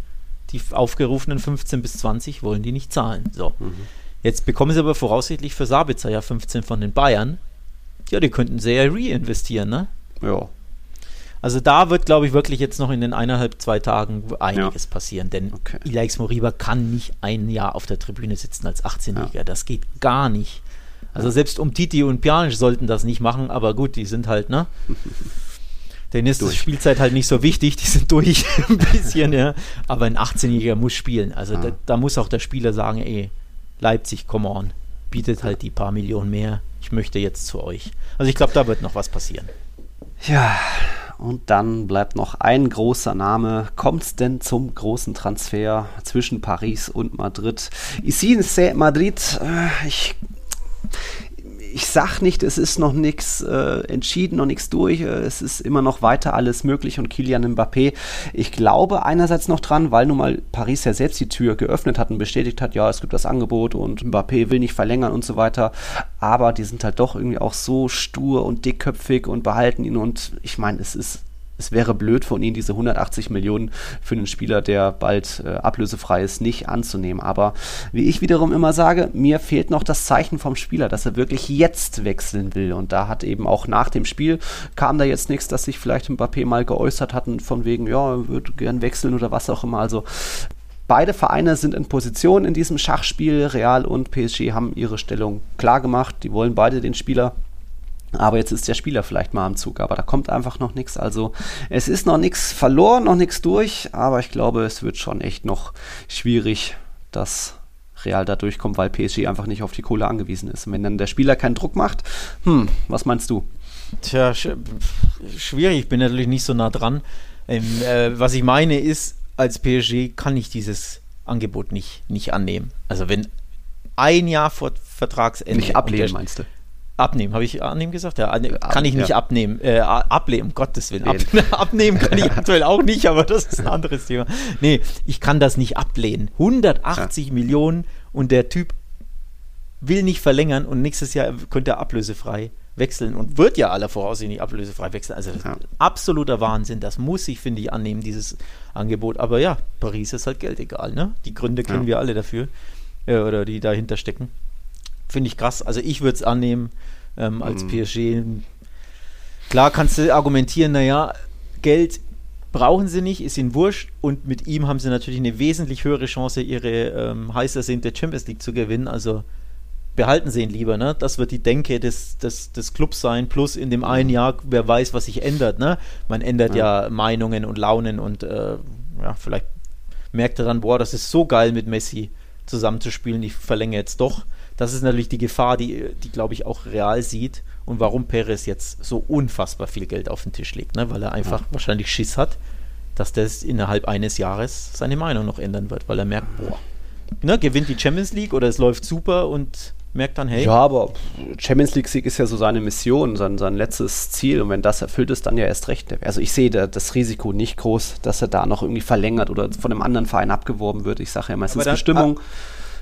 die aufgerufenen 15 bis 20 wollen die nicht zahlen. So. Mhm. Jetzt bekommen sie aber voraussichtlich für Sabitzer ja 15 von den Bayern. Ja, die könnten sehr reinvestieren, ne? Ja. Also da wird, glaube ich, wirklich jetzt noch in den eineinhalb, zwei Tagen einiges ja. passieren, denn okay. Ilaix Moriba kann nicht ein Jahr auf der Tribüne sitzen als 18-Jähriger. Ja. Das geht gar nicht. Also selbst um Titi und Pjanic sollten das nicht machen, aber gut, die sind halt, ne? Denen ist die Spielzeit halt nicht so wichtig, die sind durch ein bisschen, ja. Aber ein 18-Jähriger muss spielen. Also ja. da, da, muss auch der Spieler sagen, ey, Leipzig, come on, bietet halt die paar Millionen mehr. Ich möchte jetzt zu euch. Also ich glaube, da wird noch was passieren. Ja, und dann bleibt noch ein großer Name. Kommt es denn zum großen Transfer zwischen Paris und Madrid? Ici c'est Madrid. Äh, ich ich sag nicht, es ist noch nichts äh, entschieden, noch nichts durch. Äh, es ist immer noch weiter alles möglich und Kilian Mbappé, ich glaube einerseits noch dran, weil nun mal Paris ja selbst die Tür geöffnet hat und bestätigt hat, ja, es gibt das Angebot und Mbappé will nicht verlängern und so weiter. Aber die sind halt doch irgendwie auch so stur und dickköpfig und behalten ihn und ich meine, es ist es wäre blöd von ihnen, diese 180 Millionen für einen Spieler, der bald äh, ablösefrei ist, nicht anzunehmen. Aber wie ich wiederum immer sage, mir fehlt noch das Zeichen vom Spieler, dass er wirklich jetzt wechseln will. Und da hat eben auch nach dem Spiel kam da jetzt nichts, dass sich vielleicht Mbappé mal geäußert hatten, von wegen, ja, würde gern wechseln oder was auch immer. Also Beide Vereine sind in Position in diesem Schachspiel. Real und PSG haben ihre Stellung klar gemacht. Die wollen beide den Spieler aber jetzt ist der Spieler vielleicht mal am Zug, aber da kommt einfach noch nichts. Also es ist noch nichts verloren, noch nichts durch, aber ich glaube, es wird schon echt noch schwierig, dass Real da durchkommt, weil PSG einfach nicht auf die Kohle angewiesen ist. Und wenn dann der Spieler keinen Druck macht, hm, was meinst du? Tja, sch schwierig, ich bin natürlich nicht so nah dran. Ähm, äh, was ich meine ist, als PSG kann ich dieses Angebot nicht, nicht annehmen. Also wenn ein Jahr vor Vertragsende. Nicht ablehnen, meinst du? Abnehmen, habe ich annehmen gesagt? Ja, kann ich nicht ja. abnehmen. Äh, ablehnen, um Gottes Willen. Ab, abnehmen kann ich aktuell auch nicht, aber das ist ein anderes Thema. Nee, ich kann das nicht ablehnen. 180 ja. Millionen und der Typ will nicht verlängern und nächstes Jahr könnte er ablösefrei wechseln und wird ja aller Voraussicht nicht ablösefrei wechseln. Also ja. absoluter Wahnsinn. Das muss ich, finde ich, annehmen, dieses Angebot. Aber ja, Paris ist halt Geld egal, ne? Die Gründe kennen wir alle dafür. Äh, oder die dahinter stecken. Finde ich krass. Also ich würde es annehmen ähm, als mhm. PSG. Klar kannst du argumentieren, naja, Geld brauchen sie nicht, ist ihnen wurscht und mit ihm haben sie natürlich eine wesentlich höhere Chance, ihre ähm, heiß ersehnte Champions League zu gewinnen. Also behalten sie ihn lieber, ne? Das wird die Denke des, des, des Clubs sein, plus in dem einen Jahr, wer weiß, was sich ändert, ne? Man ändert ja, ja Meinungen und Launen und äh, ja, vielleicht merkt er dann, boah, das ist so geil mit Messi zusammenzuspielen, ich verlängere jetzt doch das ist natürlich die Gefahr, die, die glaube ich, auch real sieht und warum Perez jetzt so unfassbar viel Geld auf den Tisch legt, ne? weil er einfach ja. wahrscheinlich Schiss hat, dass das innerhalb eines Jahres seine Meinung noch ändern wird, weil er merkt, boah, ne, gewinnt die Champions League oder es läuft super und merkt dann, hey. Ja, aber Champions League-Sieg ist ja so seine Mission, sein, sein letztes Ziel. Und wenn das erfüllt ist, dann ja erst recht. Also ich sehe da das Risiko nicht groß, dass er da noch irgendwie verlängert oder von einem anderen Verein abgeworben wird. Ich sage ja immer, es ist Bestimmung.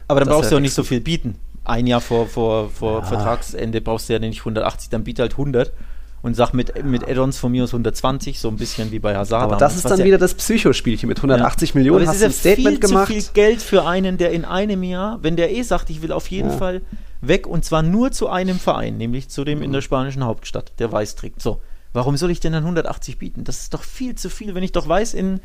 Aber dann brauchst du auch nicht so viel bieten ein Jahr vor, vor, vor ja. Vertragsende brauchst du ja nicht 180, dann biete halt 100 und sag mit, mit Add-ons von mir aus 120, so ein bisschen wie bei Hazard. Aber das ist dann ja, wieder das Psychospielchen mit 180 ja. Millionen. Aber hast du ein Statement viel gemacht. Zu viel Geld für einen, der in einem Jahr, wenn der eh sagt, ich will auf jeden ja. Fall weg und zwar nur zu einem Verein, nämlich zu dem mhm. in der spanischen Hauptstadt, der weiß trägt. So, warum soll ich denn dann 180 bieten? Das ist doch viel zu viel, wenn ich doch weiß, in,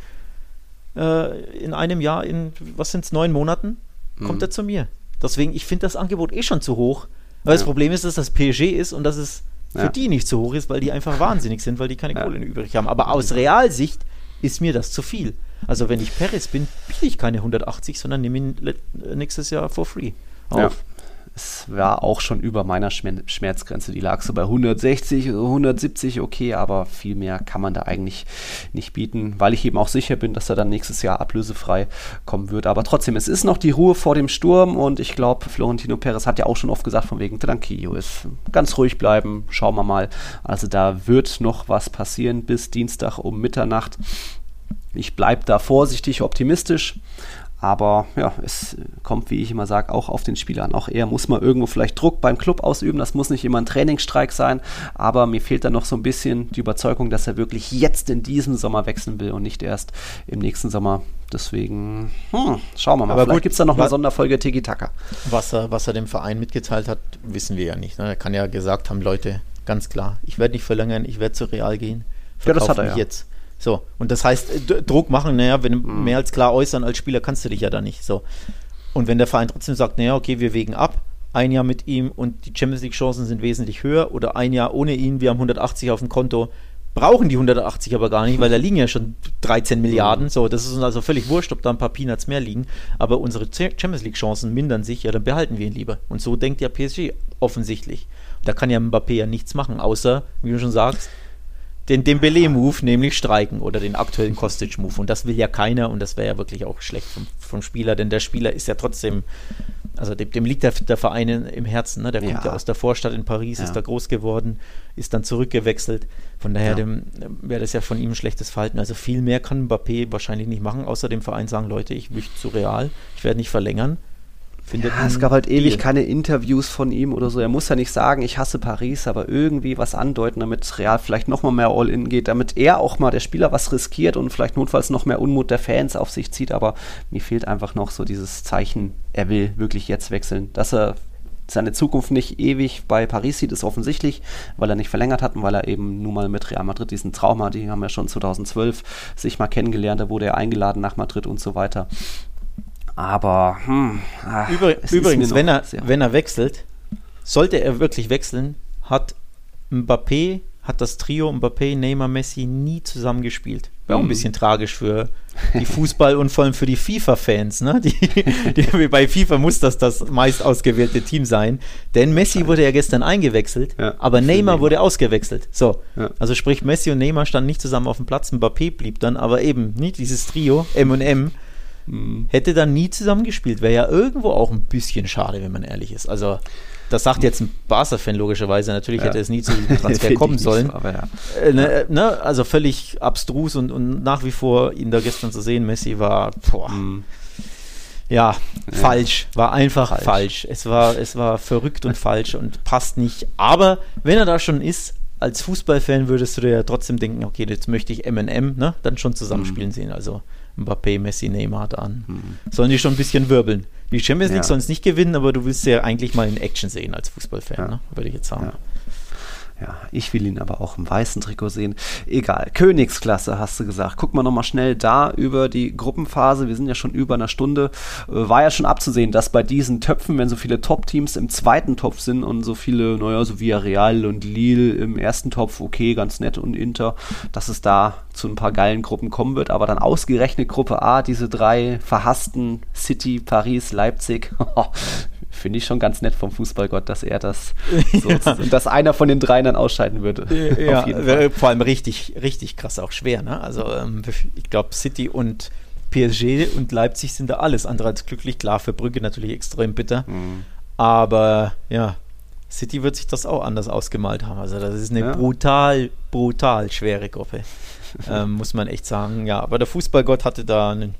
äh, in einem Jahr, in was sind es, neun Monaten, kommt mhm. er zu mir. Deswegen, ich finde das Angebot eh schon zu hoch. Aber ja. das Problem ist, dass das PSG ist und dass es für ja. die nicht zu hoch ist, weil die einfach wahnsinnig sind, weil die keine ja. Kohle übrig haben. Aber aus Realsicht ist mir das zu viel. Also wenn ich Paris bin, biete ich keine 180, sondern nehme ihn nächstes Jahr for free auf. Es war auch schon über meiner Schmerzgrenze. Die lag so bei 160, 170, okay, aber viel mehr kann man da eigentlich nicht bieten, weil ich eben auch sicher bin, dass er dann nächstes Jahr ablösefrei kommen wird. Aber trotzdem, es ist noch die Ruhe vor dem Sturm und ich glaube, Florentino Perez hat ja auch schon oft gesagt, von wegen Tranquillo ist ganz ruhig bleiben, schauen wir mal. Also da wird noch was passieren bis Dienstag um Mitternacht. Ich bleibe da vorsichtig optimistisch, aber ja, es kommt, wie ich immer sage, auch auf den Spieler an. Auch er muss mal irgendwo vielleicht Druck beim Club ausüben. Das muss nicht immer ein Trainingsstreik sein. Aber mir fehlt da noch so ein bisschen die Überzeugung, dass er wirklich jetzt in diesem Sommer wechseln will und nicht erst im nächsten Sommer. Deswegen, hm, schauen wir mal. Aber vielleicht gibt es da noch eine Sonderfolge Tiki Taka. Was er, was er dem Verein mitgeteilt hat, wissen wir ja nicht. Ne? Er kann ja gesagt haben, Leute, ganz klar, ich werde nicht verlängern, ich werde zu Real gehen. Ja, das hat er ja. jetzt. So, und das heißt, äh, Druck machen, naja, wenn mhm. mehr als klar äußern als Spieler kannst du dich ja da nicht. So. Und wenn der Verein trotzdem sagt, naja, okay, wir wägen ab, ein Jahr mit ihm und die Champions League-Chancen sind wesentlich höher oder ein Jahr ohne ihn, wir haben 180 auf dem Konto, brauchen die 180 aber gar nicht, weil da liegen ja schon 13 Milliarden. So, das ist uns also völlig wurscht, ob da ein paar Peanuts mehr liegen. Aber unsere Champions League-Chancen mindern sich, ja, dann behalten wir ihn lieber. Und so denkt ja PSG offensichtlich. Da kann ja Mbappé ja nichts machen, außer, wie du schon sagst, den Dembele-Move, nämlich streiken oder den aktuellen Kostic-Move. Und das will ja keiner und das wäre ja wirklich auch schlecht vom, vom, Spieler, denn der Spieler ist ja trotzdem, also dem, dem liegt der, der, Verein im Herzen. Ne? Der ja. kommt ja aus der Vorstadt in Paris, ja. ist da groß geworden, ist dann zurückgewechselt. Von daher ja. wäre das ja von ihm ein schlechtes Verhalten. Also viel mehr kann Mbappé wahrscheinlich nicht machen, außer dem Verein sagen, Leute, ich möchte zu Real, ich werde nicht verlängern. Findet ja, es gab halt ewig Deal. keine Interviews von ihm oder so. Er muss ja nicht sagen, ich hasse Paris, aber irgendwie was andeuten, damit Real vielleicht nochmal mehr All-In geht, damit er auch mal der Spieler was riskiert und vielleicht notfalls noch mehr Unmut der Fans auf sich zieht. Aber mir fehlt einfach noch so dieses Zeichen, er will wirklich jetzt wechseln. Dass er seine Zukunft nicht ewig bei Paris sieht, ist offensichtlich, weil er nicht verlängert hat und weil er eben nun mal mit Real Madrid diesen Trauma, die haben ja schon 2012 sich mal kennengelernt, da wurde er eingeladen nach Madrid und so weiter. Aber hm, ach, Übr übrigens, wenn er, wenn er wechselt, sollte er wirklich wechseln, hat Mbappé, hat das Trio Mbappé, Neymar, Messi nie zusammengespielt. Wäre auch ein hm. bisschen tragisch für die Fußball- und vor allem für die FIFA-Fans. Ne? Die, die, bei FIFA muss das das meist ausgewählte Team sein. Denn Messi wurde ja gestern eingewechselt, ja, aber Neymar, Neymar, wurde ausgewechselt. So, ja. also sprich Messi und Neymar standen nicht zusammen auf dem Platz. Mbappé blieb dann, aber eben nicht dieses Trio M und M Mhm. Hätte dann nie zusammengespielt. Wäre ja irgendwo auch ein bisschen schade, wenn man ehrlich ist. Also, das sagt jetzt ein Barca-Fan logischerweise. Natürlich ja. hätte es nie zu diesem Transfer kommen sollen. Aber ja. Äh, ne, ne, also völlig abstrus und, und nach wie vor ihn da gestern zu sehen, Messi war boah, mhm. ja, ja, falsch. War einfach falsch. falsch. Es, war, es war verrückt und falsch und passt nicht. Aber wenn er da schon ist, als Fußballfan würdest du dir ja trotzdem denken, okay, jetzt möchte ich M&M ne, dann schon zusammenspielen mhm. sehen. Also Mbappé, Messi, Neymar an. Mhm. Sollen die schon ein bisschen wirbeln. Die Champions League ja. sollen es nicht gewinnen, aber du willst ja eigentlich mal in Action sehen als Fußballfan, ja. ne? würde ich jetzt sagen. Ja. Ja, ich will ihn aber auch im weißen Trikot sehen. Egal. Königsklasse hast du gesagt. Guck mal nochmal schnell da über die Gruppenphase. Wir sind ja schon über einer Stunde. Äh, war ja schon abzusehen, dass bei diesen Töpfen, wenn so viele Top-Teams im zweiten Topf sind und so viele, naja, so wie Real und Lille im ersten Topf, okay, ganz nett und Inter, dass es da zu ein paar geilen Gruppen kommen wird. Aber dann ausgerechnet Gruppe A, diese drei verhassten City, Paris, Leipzig. finde ich schon ganz nett vom Fußballgott, dass er das so ja. und dass einer von den dreien dann ausscheiden würde. Ja, vor allem richtig, richtig krass auch schwer. Ne? Also ähm, ich glaube City und PSG und Leipzig sind da alles andere als glücklich. Klar, für Brügge natürlich extrem bitter. Mhm. Aber ja, City wird sich das auch anders ausgemalt haben. Also das ist eine ja. brutal, brutal schwere Gruppe. ähm, muss man echt sagen. Ja, aber der Fußballgott hatte da einen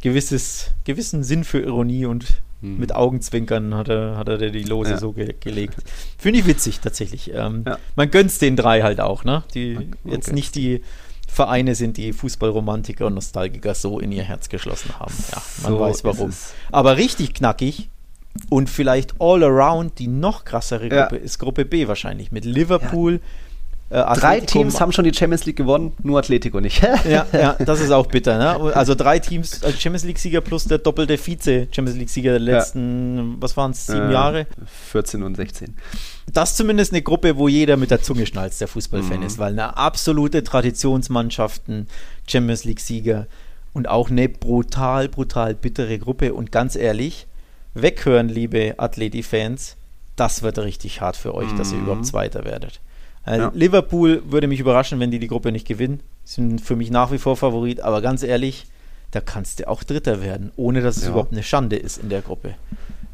gewisses, gewissen Sinn für Ironie und hm. Mit Augenzwinkern hat er, hat er die Lose ja. so ge gelegt. Finde ich witzig, tatsächlich. Ähm, ja. Man gönnt den drei halt auch, ne? Die okay. jetzt nicht die Vereine sind, die Fußballromantiker und Nostalgiker so in ihr Herz geschlossen haben. Ja, man so weiß warum. Aber richtig knackig und vielleicht all around die noch krassere Gruppe ja. ist Gruppe B wahrscheinlich mit Liverpool, äh, drei Teams haben schon die Champions League gewonnen, nur Atletico nicht. ja, ja, das ist auch bitter. Ne? Also drei Teams als Champions League-Sieger plus der doppelte Vize-Champions League-Sieger der letzten, ja. was waren es, sieben äh, Jahre? 14 und 16. Das ist zumindest eine Gruppe, wo jeder mit der Zunge schnalzt, der Fußballfan mhm. ist, weil eine absolute Traditionsmannschaften, Champions League-Sieger und auch eine brutal, brutal bittere Gruppe. Und ganz ehrlich, weghören, liebe Athleti-Fans, das wird richtig hart für euch, mhm. dass ihr mhm. überhaupt Zweiter werdet. Also ja. Liverpool würde mich überraschen, wenn die die Gruppe nicht gewinnen. Sind für mich nach wie vor Favorit, aber ganz ehrlich, da kannst du auch Dritter werden, ohne dass es ja. überhaupt eine Schande ist in der Gruppe.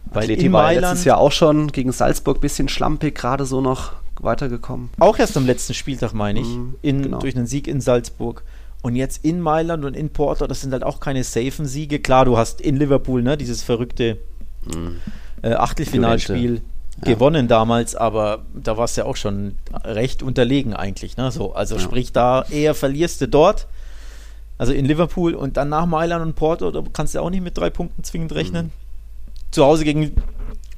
Weil Atleti in war Mailand, letztes Jahr auch schon gegen Salzburg ein bisschen schlampig, gerade so noch weitergekommen. Auch erst am letzten Spieltag, meine ich, mhm, in, genau. durch einen Sieg in Salzburg. Und jetzt in Mailand und in Porto, das sind halt auch keine safen Siege. Klar, du hast in Liverpool ne, dieses verrückte mhm. äh, Achtelfinalspiel gewonnen damals, aber da war es ja auch schon recht unterlegen eigentlich. Ne? So, also sprich, da eher verlierst du dort, also in Liverpool und dann nach Mailand und Porto, da kannst du auch nicht mit drei Punkten zwingend mhm. rechnen. Mhm. Zu Hause gegen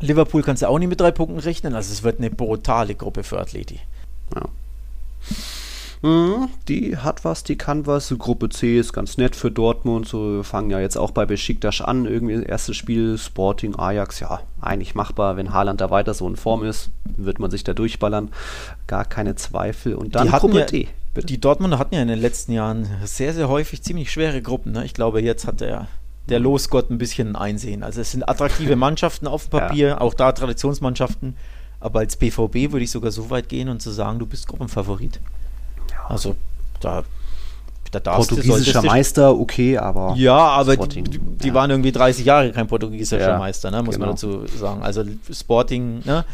Liverpool kannst du auch nicht mit drei Punkten rechnen. Also es wird eine brutale Gruppe für Athleti. Ja. Mhm, die hat was, die kann was. Gruppe C ist ganz nett für Dortmund. So, wir fangen ja jetzt auch bei Besiktas an. Irgendwie erstes Spiel, Sporting, Ajax, ja, eigentlich machbar. Wenn Haaland da weiter so in Form ist, wird man sich da durchballern. Gar keine Zweifel. Und dann die Gruppe ja, D. Bitte? Die Dortmunder hatten ja in den letzten Jahren sehr, sehr häufig ziemlich schwere Gruppen. Ne? Ich glaube, jetzt hat der, der Losgott ein bisschen Einsehen. Also es sind attraktive Mannschaften auf dem Papier, ja. auch da Traditionsmannschaften. Aber als BVB würde ich sogar so weit gehen und zu sagen, du bist Gruppenfavorit. Also da da Portugiesischer Meister, okay, aber. Ja, aber Sporting, die, die ja. waren irgendwie 30 Jahre kein portugiesischer ja, Meister, ne, muss genau. man dazu sagen. Also Sporting, ne?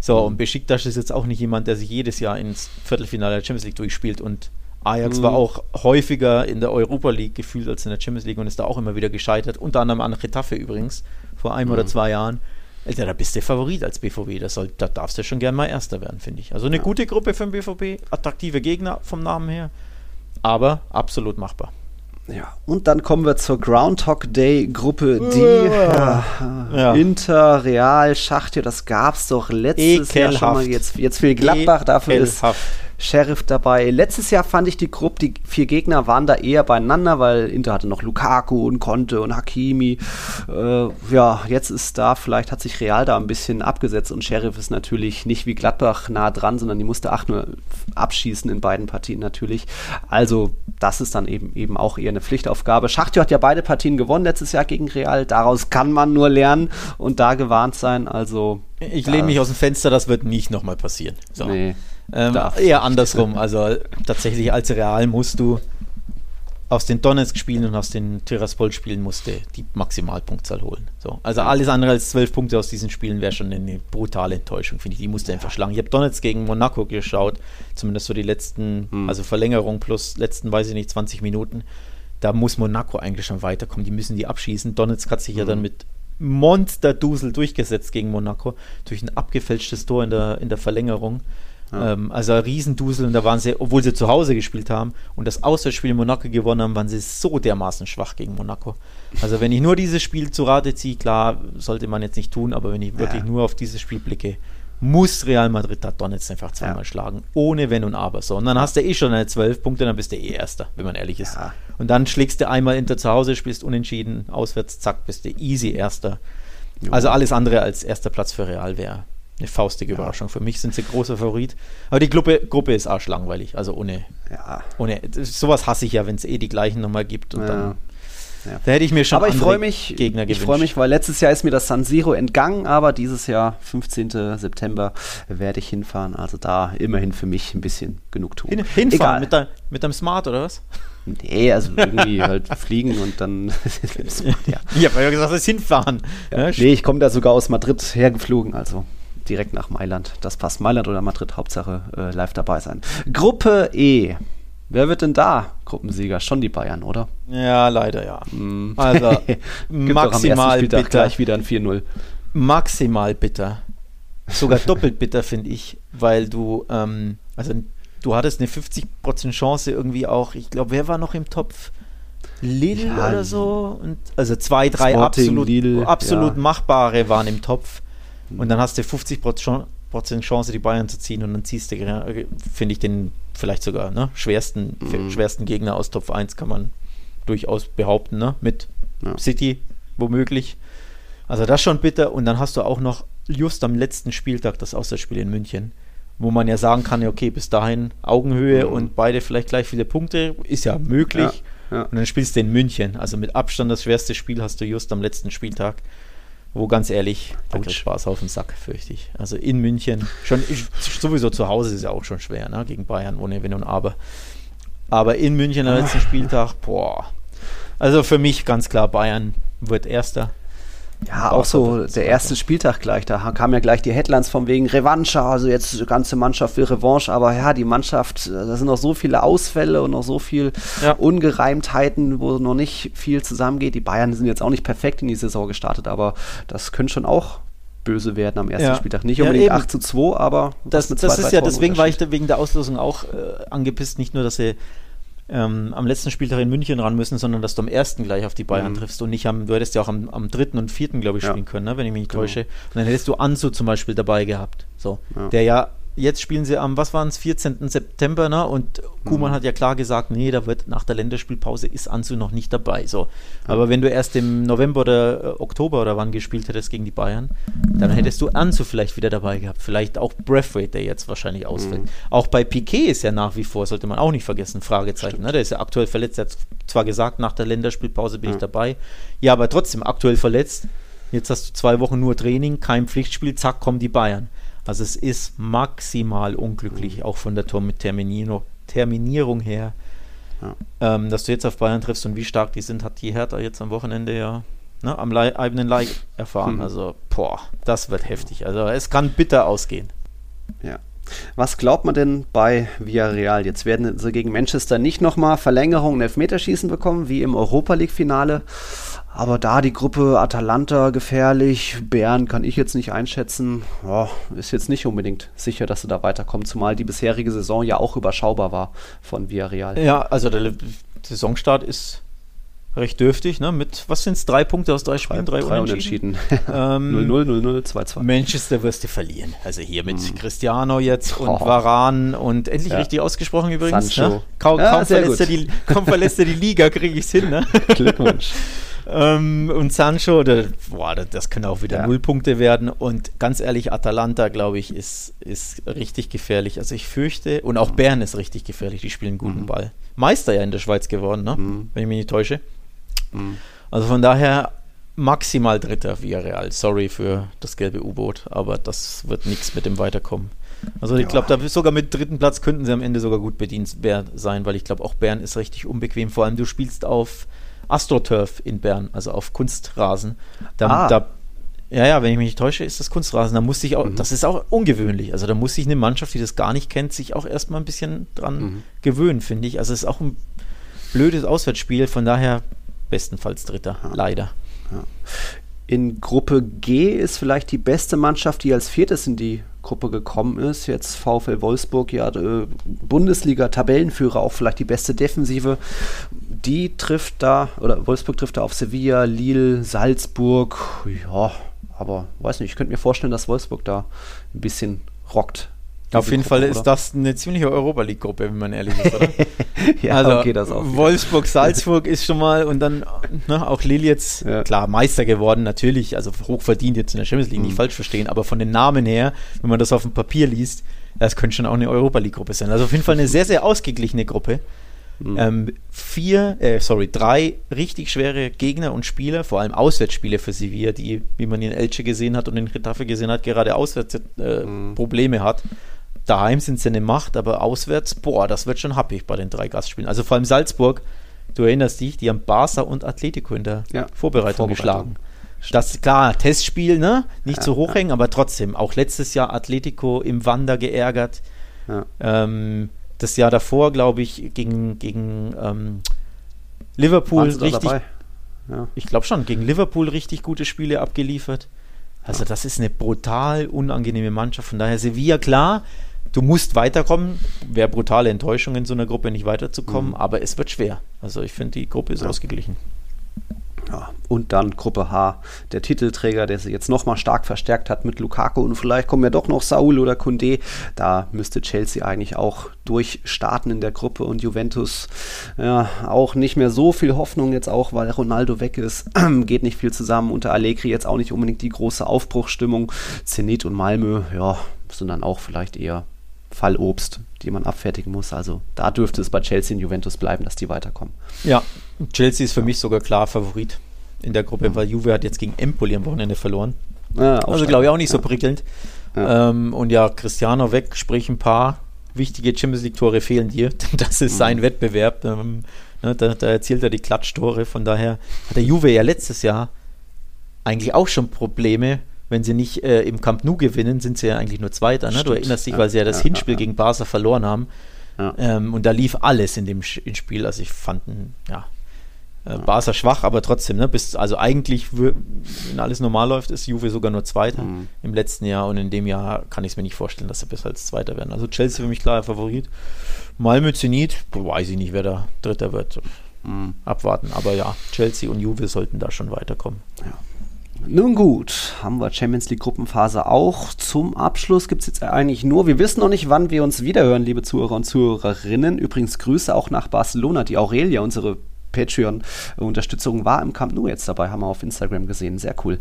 So, mhm. und Besiktas ist jetzt auch nicht jemand, der sich jedes Jahr ins Viertelfinale der Champions League durchspielt und Ajax mhm. war auch häufiger in der Europa League gefühlt als in der Champions League und ist da auch immer wieder gescheitert. Unter anderem an Getafe übrigens, vor einem mhm. oder zwei Jahren. Ja, da bist du Favorit als BVB. Das soll, da darfst du schon gerne mal Erster werden, finde ich. Also eine ja. gute Gruppe für den BVB, attraktive Gegner vom Namen her, aber absolut machbar. Ja, und dann kommen wir zur Groundhog Day Gruppe D. Ja, ja. Inter, Real, Schachtja, das gab es doch letztes Ekelhaft. Jahr schon mal. Jetzt, jetzt für Gladbach, dafür Ekelhaft. ist Sheriff dabei. Letztes Jahr fand ich die Gruppe, die vier Gegner waren da eher beieinander, weil Inter hatte noch Lukaku und Conte und Hakimi. Äh, ja, jetzt ist da, vielleicht hat sich Real da ein bisschen abgesetzt und Sheriff ist natürlich nicht wie Gladbach nah dran, sondern die musste acht nur abschießen in beiden Partien natürlich. Also, das ist dann eben, eben auch eher eine Pflichtaufgabe. Schachtjo hat ja beide Partien gewonnen letztes Jahr gegen Real. Daraus kann man nur lernen und da gewarnt sein. Also, ich lehne mich aus dem Fenster, das wird nicht nochmal passieren. So. Nee. Ähm, eher andersrum. Also tatsächlich als Real musst du aus den Donetsk-Spielen und aus den Tiraspol-Spielen musste die Maximalpunktzahl holen. So. Also alles andere als zwölf Punkte aus diesen Spielen wäre schon eine brutale Enttäuschung, finde ich. Die musste einfach schlagen. Ich habe Donetsk gegen Monaco geschaut, zumindest so die letzten, hm. also Verlängerung plus letzten, weiß ich nicht, 20 Minuten. Da muss Monaco eigentlich schon weiterkommen. Die müssen die abschießen. Donetsk hat sich hm. ja dann mit Monsterdusel durchgesetzt gegen Monaco durch ein abgefälschtes Tor in der, in der Verlängerung. Ja. Ähm, also ein Riesendusel und da waren sie, obwohl sie zu Hause gespielt haben und das Auswärtsspiel in Monaco gewonnen haben, waren sie so dermaßen schwach gegen Monaco. Also wenn ich nur dieses Spiel zu Rate ziehe, klar, sollte man jetzt nicht tun, aber wenn ich wirklich ja. nur auf dieses Spiel blicke, muss Real Madrid da Donetsk einfach zweimal ja. schlagen, ohne Wenn und Aber. So. Und dann hast du eh schon eine 12 Punkte, dann bist du eh Erster, wenn man ehrlich ist. Ja. Und dann schlägst du einmal Inter zu Hause, spielst unentschieden, auswärts, zack, bist du easy Erster. Also alles andere als erster Platz für Real wäre eine faustige Überraschung. Für mich sind sie großer Favorit. Aber die Gruppe, Gruppe ist arschlangweilig. Also ohne. Ja. ohne sowas hasse ich ja, wenn es eh die gleichen nochmal gibt. Und ja. dann. Da hätte ich mir schon aber ich freue mich, Gegner gewünscht. Ich freue mich, weil letztes Jahr ist mir das San Siro entgangen, aber dieses Jahr, 15. September, werde ich hinfahren. Also da immerhin für mich ein bisschen genug tun. Hin, hinfahren. Mit, dein, mit deinem Smart oder was? Nee, also irgendwie halt fliegen und dann. ja. Ich habe ja gesagt, das ist hinfahren. Ja. Nee, ich komme da sogar aus Madrid hergeflogen, also direkt nach Mailand. Das passt. Mailand oder Madrid, Hauptsache äh, live dabei sein. Gruppe E. Wer wird denn da Gruppensieger? Schon die Bayern, oder? Ja, leider ja. Mm. Also maximal bitter. gleich wieder ein 4-0. Maximal bitter. Sogar doppelt bitter, finde ich, weil du, ähm, also du hattest eine 50% Chance irgendwie auch, ich glaube, wer war noch im Topf? Lille ja, oder so? Und, also zwei, drei Sporting, absolut, Lille, absolut ja. machbare waren im Topf. Und dann hast du 50% Chance, die Bayern zu ziehen und dann ziehst du, finde ich, den vielleicht sogar ne, schwersten, mhm. schwersten Gegner aus Top 1, kann man durchaus behaupten, ne? mit ja. City womöglich. Also das schon bitter. Und dann hast du auch noch just am letzten Spieltag das Auswärtsspiel in München, wo man ja sagen kann, okay, bis dahin Augenhöhe mhm. und beide vielleicht gleich viele Punkte, ist ja möglich. Ja, ja. Und dann spielst du in München. Also mit Abstand das schwerste Spiel hast du just am letzten Spieltag wo ganz ehrlich, da kriegt Spaß auf den Sack, fürchte ich. Also in München, schon sowieso zu Hause ist ja auch schon schwer, ne? gegen Bayern ohne Wenn und Aber. Aber in München am letzten Spieltag, boah. Also für mich ganz klar, Bayern wird Erster. Ja, auch so der erste Spieltag gleich, da kamen ja gleich die Headlines von wegen Revanche, also jetzt die ganze Mannschaft will Revanche, aber ja, die Mannschaft, da sind noch so viele Ausfälle und noch so viel ja. Ungereimtheiten, wo noch nicht viel zusammengeht. Die Bayern sind jetzt auch nicht perfekt in die Saison gestartet, aber das könnte schon auch böse werden am ersten ja. Spieltag. Nicht unbedingt ja, 8 zu 2, aber das, das ist ja, deswegen war ich wegen der Auslosung auch äh, angepisst, nicht nur, dass sie ähm, am letzten Spieltag in München ran müssen, sondern dass du am ersten gleich auf die Bayern mhm. triffst und nicht am, du hättest ja auch am, am dritten und vierten, glaube ich, ja. spielen können, ne, wenn ich mich nicht genau. täusche. Und dann hättest du Ansu zum Beispiel dabei gehabt, so, ja. der ja Jetzt spielen sie am, was waren es, 14. September, ne? Und Kuhmann Mhm. hat ja klar gesagt, nee, da wird nach der Länderspielpause ist Ansu noch nicht dabei. So. Aber wenn du erst im November oder äh, Oktober oder wann gespielt hättest gegen die Bayern, dann hättest du Ansu vielleicht wieder dabei gehabt. Vielleicht auch Breathwaite, der jetzt wahrscheinlich ausfällt. Auch bei Piquet ist ja nach wie vor, sollte man auch nicht vergessen, Fragezeichen. Ne? Der ist ja aktuell verletzt. Er hat zwar gesagt, nach der Länderspielpause bin ich dabei. Ja, aber trotzdem aktuell verletzt. Jetzt hast du zwei Wochen nur Training, kein Pflichtspiel, zack, kommen die Bayern. Also es ist maximal unglücklich, auch von der mit Terminierung, her, Ja. ähm, dass du jetzt auf Bayern triffst und wie stark die sind, hat die Hertha jetzt am Wochenende ja ne, am Lei- eigenen Leib erfahren. Mhm. Also, boah, das wird heftig. Also es kann bitter ausgehen. Ja. Was glaubt man denn bei Villarreal? Jetzt werden sie gegen Manchester nicht nochmal Verlängerung und Elfmeterschießen bekommen, wie im Europa League-Finale. Aber da die Gruppe Atalanta gefährlich, Bern kann ich jetzt nicht einschätzen. Ja, ist jetzt nicht unbedingt sicher, dass sie da weiterkommen, zumal die bisherige Saison ja auch überschaubar war von Villarreal. Ja, also der Saisonstart ist recht dürftig, ne? Mit, was sind es, drei Punkte aus drei Spielen? Drei, Unentschieden. Ähm, 0-0, 0-0, 2-2. Manchester wirst du verlieren. Also hier mit Cristiano jetzt und Oh. Varan und endlich Ja. richtig ausgesprochen übrigens. Sancho. Ne? Kaum, Ja, kaum, verlässt er die, kaum verlässt er die Liga, kriege ich es hin. Ne? Glückwunsch. Ähm, und Sancho, der, boah, das- das können auch wieder Ja. Nullpunkte werden. Und ganz ehrlich, Atalanta, glaube ich, ist, ist richtig gefährlich. Also ich fürchte, und auch Bern ist richtig gefährlich, die spielen guten Mhm. Ball. Meister ja in der Schweiz geworden, ne? Mhm. wenn ich mich nicht täusche. Mhm. Also von daher maximal Dritter Villarreal. Sorry für das gelbe U-Boot, aber das wird nichts mit dem Weiterkommen. Also ich glaube, da sogar mit dritten Platz könnten sie am Ende sogar gut bedient sein, weil ich glaube, auch Bern ist richtig unbequem. Vor allem du spielst auf AstroTurf in Bern, also auf Kunstrasen. Da, Ah. da, ja, ja, wenn ich mich nicht täusche, ist das Kunstrasen. Da muss sich auch, Mhm. das ist auch ungewöhnlich. Also da muss sich eine Mannschaft, die das gar nicht kennt, sich auch erstmal ein bisschen dran Mhm. gewöhnen, finde ich. Also es ist auch ein blödes Auswärtsspiel, von daher bestenfalls Dritter, Ja. leider. In Gruppe G ist vielleicht die beste Mannschaft, die als viertes in die Gruppe gekommen ist. Jetzt VfL Wolfsburg, ja, äh, Bundesliga-Tabellenführer, auch vielleicht die beste Defensive. Die trifft da, oder Wolfsburg trifft da auf Sevilla, Lille, Salzburg. Ja, aber weiß nicht, ich könnte mir vorstellen, dass Wolfsburg da ein bisschen rockt. Auf jeden Fall Gruppe, ist oder? das eine ziemliche Europa League-Gruppe, wenn man ehrlich ist, oder? ja, also okay, das auch. Wolfsburg, Salzburg ist schon mal und dann ne, auch Lille jetzt, Ja. klar, Meister geworden, natürlich, also hochverdient jetzt in der Champions League, Mhm. nicht falsch verstehen, aber von den Namen her, wenn man das auf dem Papier liest, das könnte schon auch eine Europa League-Gruppe sein. Also auf jeden Fall eine sehr, sehr ausgeglichene Gruppe. Mhm. Ähm, vier, äh, sorry, drei richtig schwere Gegner und Spieler, vor allem Auswärtsspiele für Sevilla, die, wie man in Elche gesehen hat und in Getafe gesehen hat, gerade auswärts äh, Mhm. Probleme hat. Daheim sind sie eine Macht, aber auswärts, boah, das wird schon happig bei den drei Gastspielen. Also vor allem Salzburg, du erinnerst dich, die haben Barca und Atletico in der Ja, Vorbereitung, Vorbereitung. geschlagen. Das klar, Testspiel, ne? Nicht Ja, so hochhängen, aber trotzdem. Auch letztes Jahr Atletico im Wander geärgert. Ja. Ähm, das Jahr davor, glaube ich, gegen, gegen ähm, Liverpool richtig? Ja. ich glaube schon, gegen Liverpool richtig gute Spiele abgeliefert. Also das ist eine brutal unangenehme Mannschaft. Von daher Sevilla, klar, du musst weiterkommen. Wäre brutale Enttäuschung in so einer Gruppe nicht weiterzukommen, Mhm. aber es wird schwer. Also ich finde, die Gruppe ist Ja. ausgeglichen. Ja, und dann Gruppe H, der Titelträger, der sich jetzt nochmal stark verstärkt hat mit Lukaku und vielleicht kommen ja doch noch Saul oder Kunde. Da müsste Chelsea eigentlich auch durchstarten in der Gruppe und Juventus ja auch nicht mehr so viel Hoffnung jetzt auch, weil Ronaldo weg ist. Geht nicht viel zusammen. Unter Allegri jetzt auch nicht unbedingt die große Aufbruchsstimmung. Zenit und Malmö, ja, sind dann auch vielleicht eher Fallobst, die man abfertigen muss. Also da dürfte es bei Chelsea und Juventus bleiben, dass die weiterkommen. Ja, Chelsea ist für mich sogar klar Favorit in der Gruppe, weil Juve hat jetzt gegen Empoli am Wochenende verloren. Ja, Also glaube ich auch nicht so ja. prickelnd. Ja. Ähm, und ja, Cristiano weg, sprich ein paar wichtige Champions League-Tore fehlen dir. Das ist sein Mhm. Wettbewerb. Ähm, ne, da, da erzielt er die Klatsch-Tore. Von daher hat der Juve ja letztes Jahr eigentlich auch schon Probleme. Wenn sie nicht äh, im Camp Nou gewinnen, sind sie ja eigentlich nur Zweiter. Ne? Du erinnerst dich, Ja, weil sie ja das ja, Hinspiel ja, ja. gegen Barca verloren haben. Ja. Ähm, und da lief alles in dem in Spiel. Also ich fand, ja, äh, Barca schwach, aber trotzdem, ne, bis, also eigentlich, wenn alles normal läuft, ist Juve sogar nur Zweiter Mhm. im letzten Jahr und in dem Jahr kann ich es mir nicht vorstellen, dass sie besser als Zweiter werden. Also Chelsea für mich klarer Favorit. Malmö Zenit, weiß ich nicht, wer da Dritter wird. Mhm. Abwarten, aber ja, Chelsea und Juve sollten da schon weiterkommen. Nun gut, haben wir Champions League Gruppenphase auch. Zum Abschluss gibt es jetzt eigentlich nur, wir wissen noch nicht, wann wir uns wiederhören, liebe Zuhörer und Zuhörerinnen. Übrigens Grüße auch nach Barcelona, die Aurelia, unsere Patreon-Unterstützung war im Camp Nou jetzt dabei, haben wir auf Instagram gesehen. Sehr cool.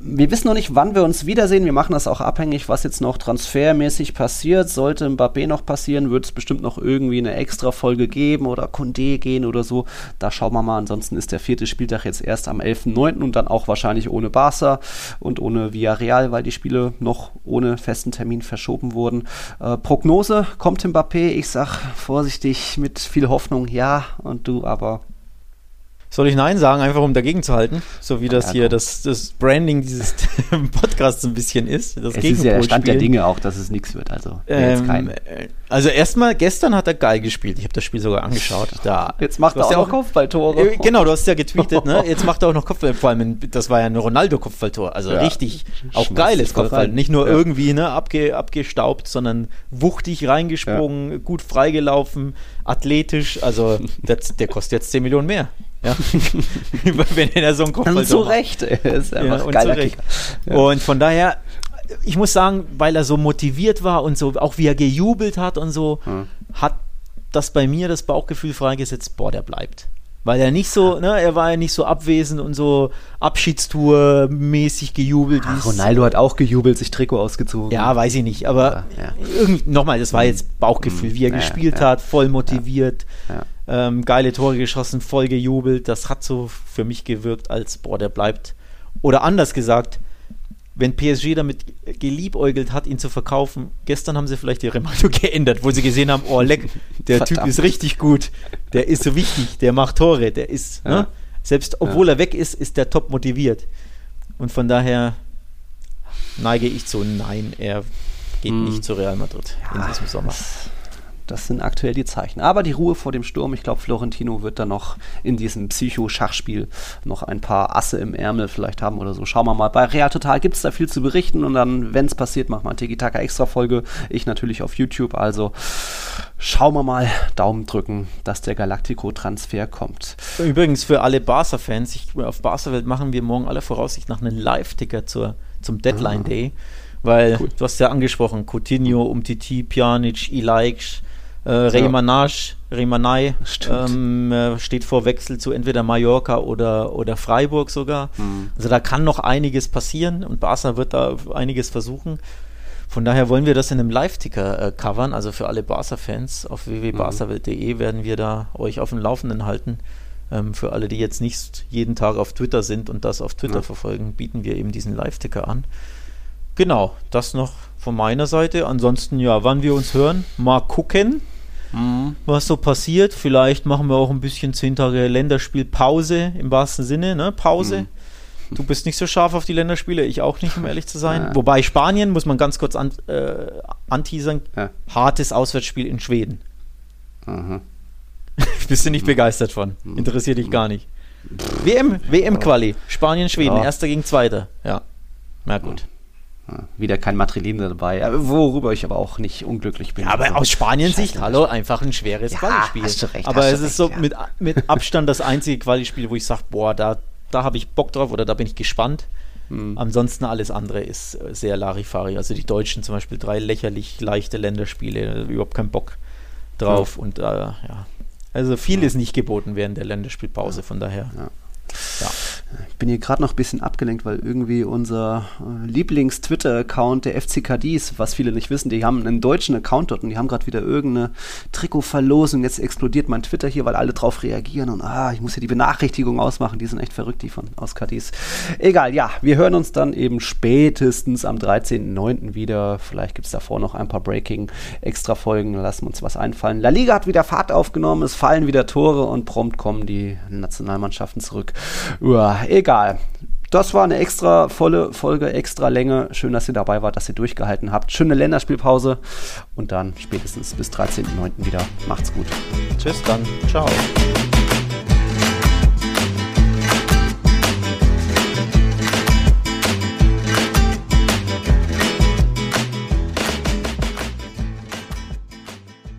Wir wissen noch nicht, wann wir uns wiedersehen. Wir machen das auch abhängig, was jetzt noch transfermäßig passiert. Sollte Mbappé noch passieren, wird es bestimmt noch irgendwie eine extra Folge geben oder Condé gehen oder so. Da schauen wir mal. Ansonsten ist der vierte Spieltag jetzt erst am 11.09. und dann auch wahrscheinlich ohne Barca und ohne Villarreal, weil die Spiele noch ohne festen Termin verschoben wurden. Äh, Prognose, kommt Mbappé? Ich sag vorsichtig mit viel Hoffnung ja und du aber soll ich Nein sagen, einfach um dagegen zu halten? So wie das ja, hier das, das Branding dieses Podcasts ein bisschen ist. Das es ist ja der Stand der Dinge auch, dass es nichts wird. Also, ähm, also erstmal, gestern hat er geil gespielt. Ich habe das Spiel sogar angeschaut. Da, Jetzt macht er auch, ja auch Kopfballtore. Äh, genau, du hast ja getweetet, ne? Jetzt macht er auch noch Kopfball. Vor allem, das war ja ein Ronaldo-Kopfballtor. Also ja. richtig, auch geiles Kopfball. Nicht nur irgendwie ne, abge, abgestaubt, sondern wuchtig reingesprungen, gut freigelaufen, athletisch. Also der, der kostet jetzt 10 Millionen mehr. Ja. Wenn er so einen Kopfball Und zu Recht. ist einfach ja, und geiler Ja. Und von daher, ich muss sagen, weil er so motiviert war und so, auch wie er gejubelt hat und so, hm. hat das bei mir das Bauchgefühl freigesetzt, boah, der bleibt. Weil er nicht so, ne, er war ja nicht so abwesend und so Abschiedstour-mäßig gejubelt. Ach, Ronaldo hat auch gejubelt, sich Trikot ausgezogen. Ja, weiß ich nicht, aber ja, ja. nochmal, das war jetzt Bauchgefühl, wie er ja, gespielt hat, voll motiviert. Ähm, geile Tore geschossen, voll gejubelt. Das hat so für mich gewirkt, als boah, der bleibt. Oder anders gesagt, wenn PSG damit geliebäugelt hat, ihn zu verkaufen, gestern haben sie vielleicht ihre Meinung geändert, wo sie gesehen haben, oh leck, der Verdammt. Typ ist richtig gut, der ist so wichtig, der macht Tore, der ist, ja. ne? selbst obwohl ja. er weg ist, ist der top motiviert. Und von daher neige ich zu Nein, er geht hm. nicht zu Real Madrid ja, in diesem Sommer. Das sind aktuell die Zeichen. Aber die Ruhe vor dem Sturm, ich glaube, Florentino wird da noch in diesem Psycho-Schachspiel noch ein paar Asse im Ärmel vielleicht haben oder so. Schauen wir mal. Bei Real Total gibt es da viel zu berichten und dann, wenn es passiert, machen wir eine Tiki-Taka Extra-Folge. Ich natürlich auf YouTube. Also schauen wir mal, Daumen drücken, dass der Galactico-Transfer kommt. Übrigens für alle Barca-Fans, auf Barca-Welt machen wir morgen alle Voraussicht nach einen Live-Ticker zum Deadline-Day. Ah. Weil cool. du hast ja angesprochen, Coutinho, Umtiti, Pjanic, Ilaik, äh, Reimanage, Reimanai ähm, äh, steht vor Wechsel zu entweder Mallorca oder, oder Freiburg sogar. Mhm. Also da kann noch einiges passieren und Barca wird da einiges versuchen. Von daher wollen wir das in einem Live-Ticker äh, covern. Also für alle Barca-Fans auf www.barcawelt.de mhm. werden wir da euch auf dem Laufenden halten. Ähm, für alle, die jetzt nicht jeden Tag auf Twitter sind und das auf Twitter ja. verfolgen, bieten wir eben diesen Live-Ticker an. Genau, das noch von meiner Seite. Ansonsten, ja, wann wir uns hören, mal gucken mhm. was so passiert. Vielleicht machen wir auch ein bisschen zehn Tage Länderspielpause im wahrsten Sinne, ne? Pause. Mhm. Du bist nicht so scharf auf die Länderspiele, ich auch nicht, um ehrlich zu sein. Ja. Wobei Spanien, muss man ganz kurz an, äh, anteasern, ja. hartes Auswärtsspiel in Schweden. Mhm. bist du nicht begeistert von? Mhm. Interessiert dich gar nicht. WM, WM-Quali. Spanien, Schweden, ja. erster gegen zweiter. Ja. Na gut. Wieder kein Madrilene dabei, äh, worüber ich aber auch nicht unglücklich bin. Ja, aber also, aus Spaniens-Sicht, hallo, einfach ein schweres ja, Quali-Spiel. Hast du recht, aber es ist recht, so ja. mit, mit Abstand das einzige Quali-Spiel, wo ich sage, boah, da, da habe ich Bock drauf oder da bin ich gespannt. Mhm. Ansonsten alles andere ist äh, sehr Larifari. Also die Deutschen zum Beispiel drei lächerlich leichte Länderspiele, überhaupt keinen Bock drauf. Mhm. Und äh, ja, also viel ist nicht geboten während der Länderspielpause, von daher. Ja. Ich bin hier gerade noch ein bisschen abgelenkt, weil irgendwie unser äh, Lieblings-Twitter-Account der FCKDs, was viele nicht wissen, die haben einen deutschen Account dort und die haben gerade wieder irgendeine Trikotverlosung. Jetzt explodiert mein Twitter hier, weil alle drauf reagieren und ah, ich muss hier die Benachrichtigung ausmachen. Die sind echt verrückt, die von aus KDs. Egal, ja, wir hören uns dann eben spätestens am 13.09. wieder. Vielleicht gibt es davor noch ein paar Breaking-Extra-Folgen. Lassen uns was einfallen. La Liga hat wieder Fahrt aufgenommen, es fallen wieder Tore und prompt kommen die Nationalmannschaften zurück. Uah, egal. Das war eine extra volle Folge, extra Länge. Schön, dass ihr dabei wart, dass ihr durchgehalten habt. Schöne Länderspielpause und dann spätestens bis 13.09. wieder. Macht's gut. Tschüss dann. Ciao.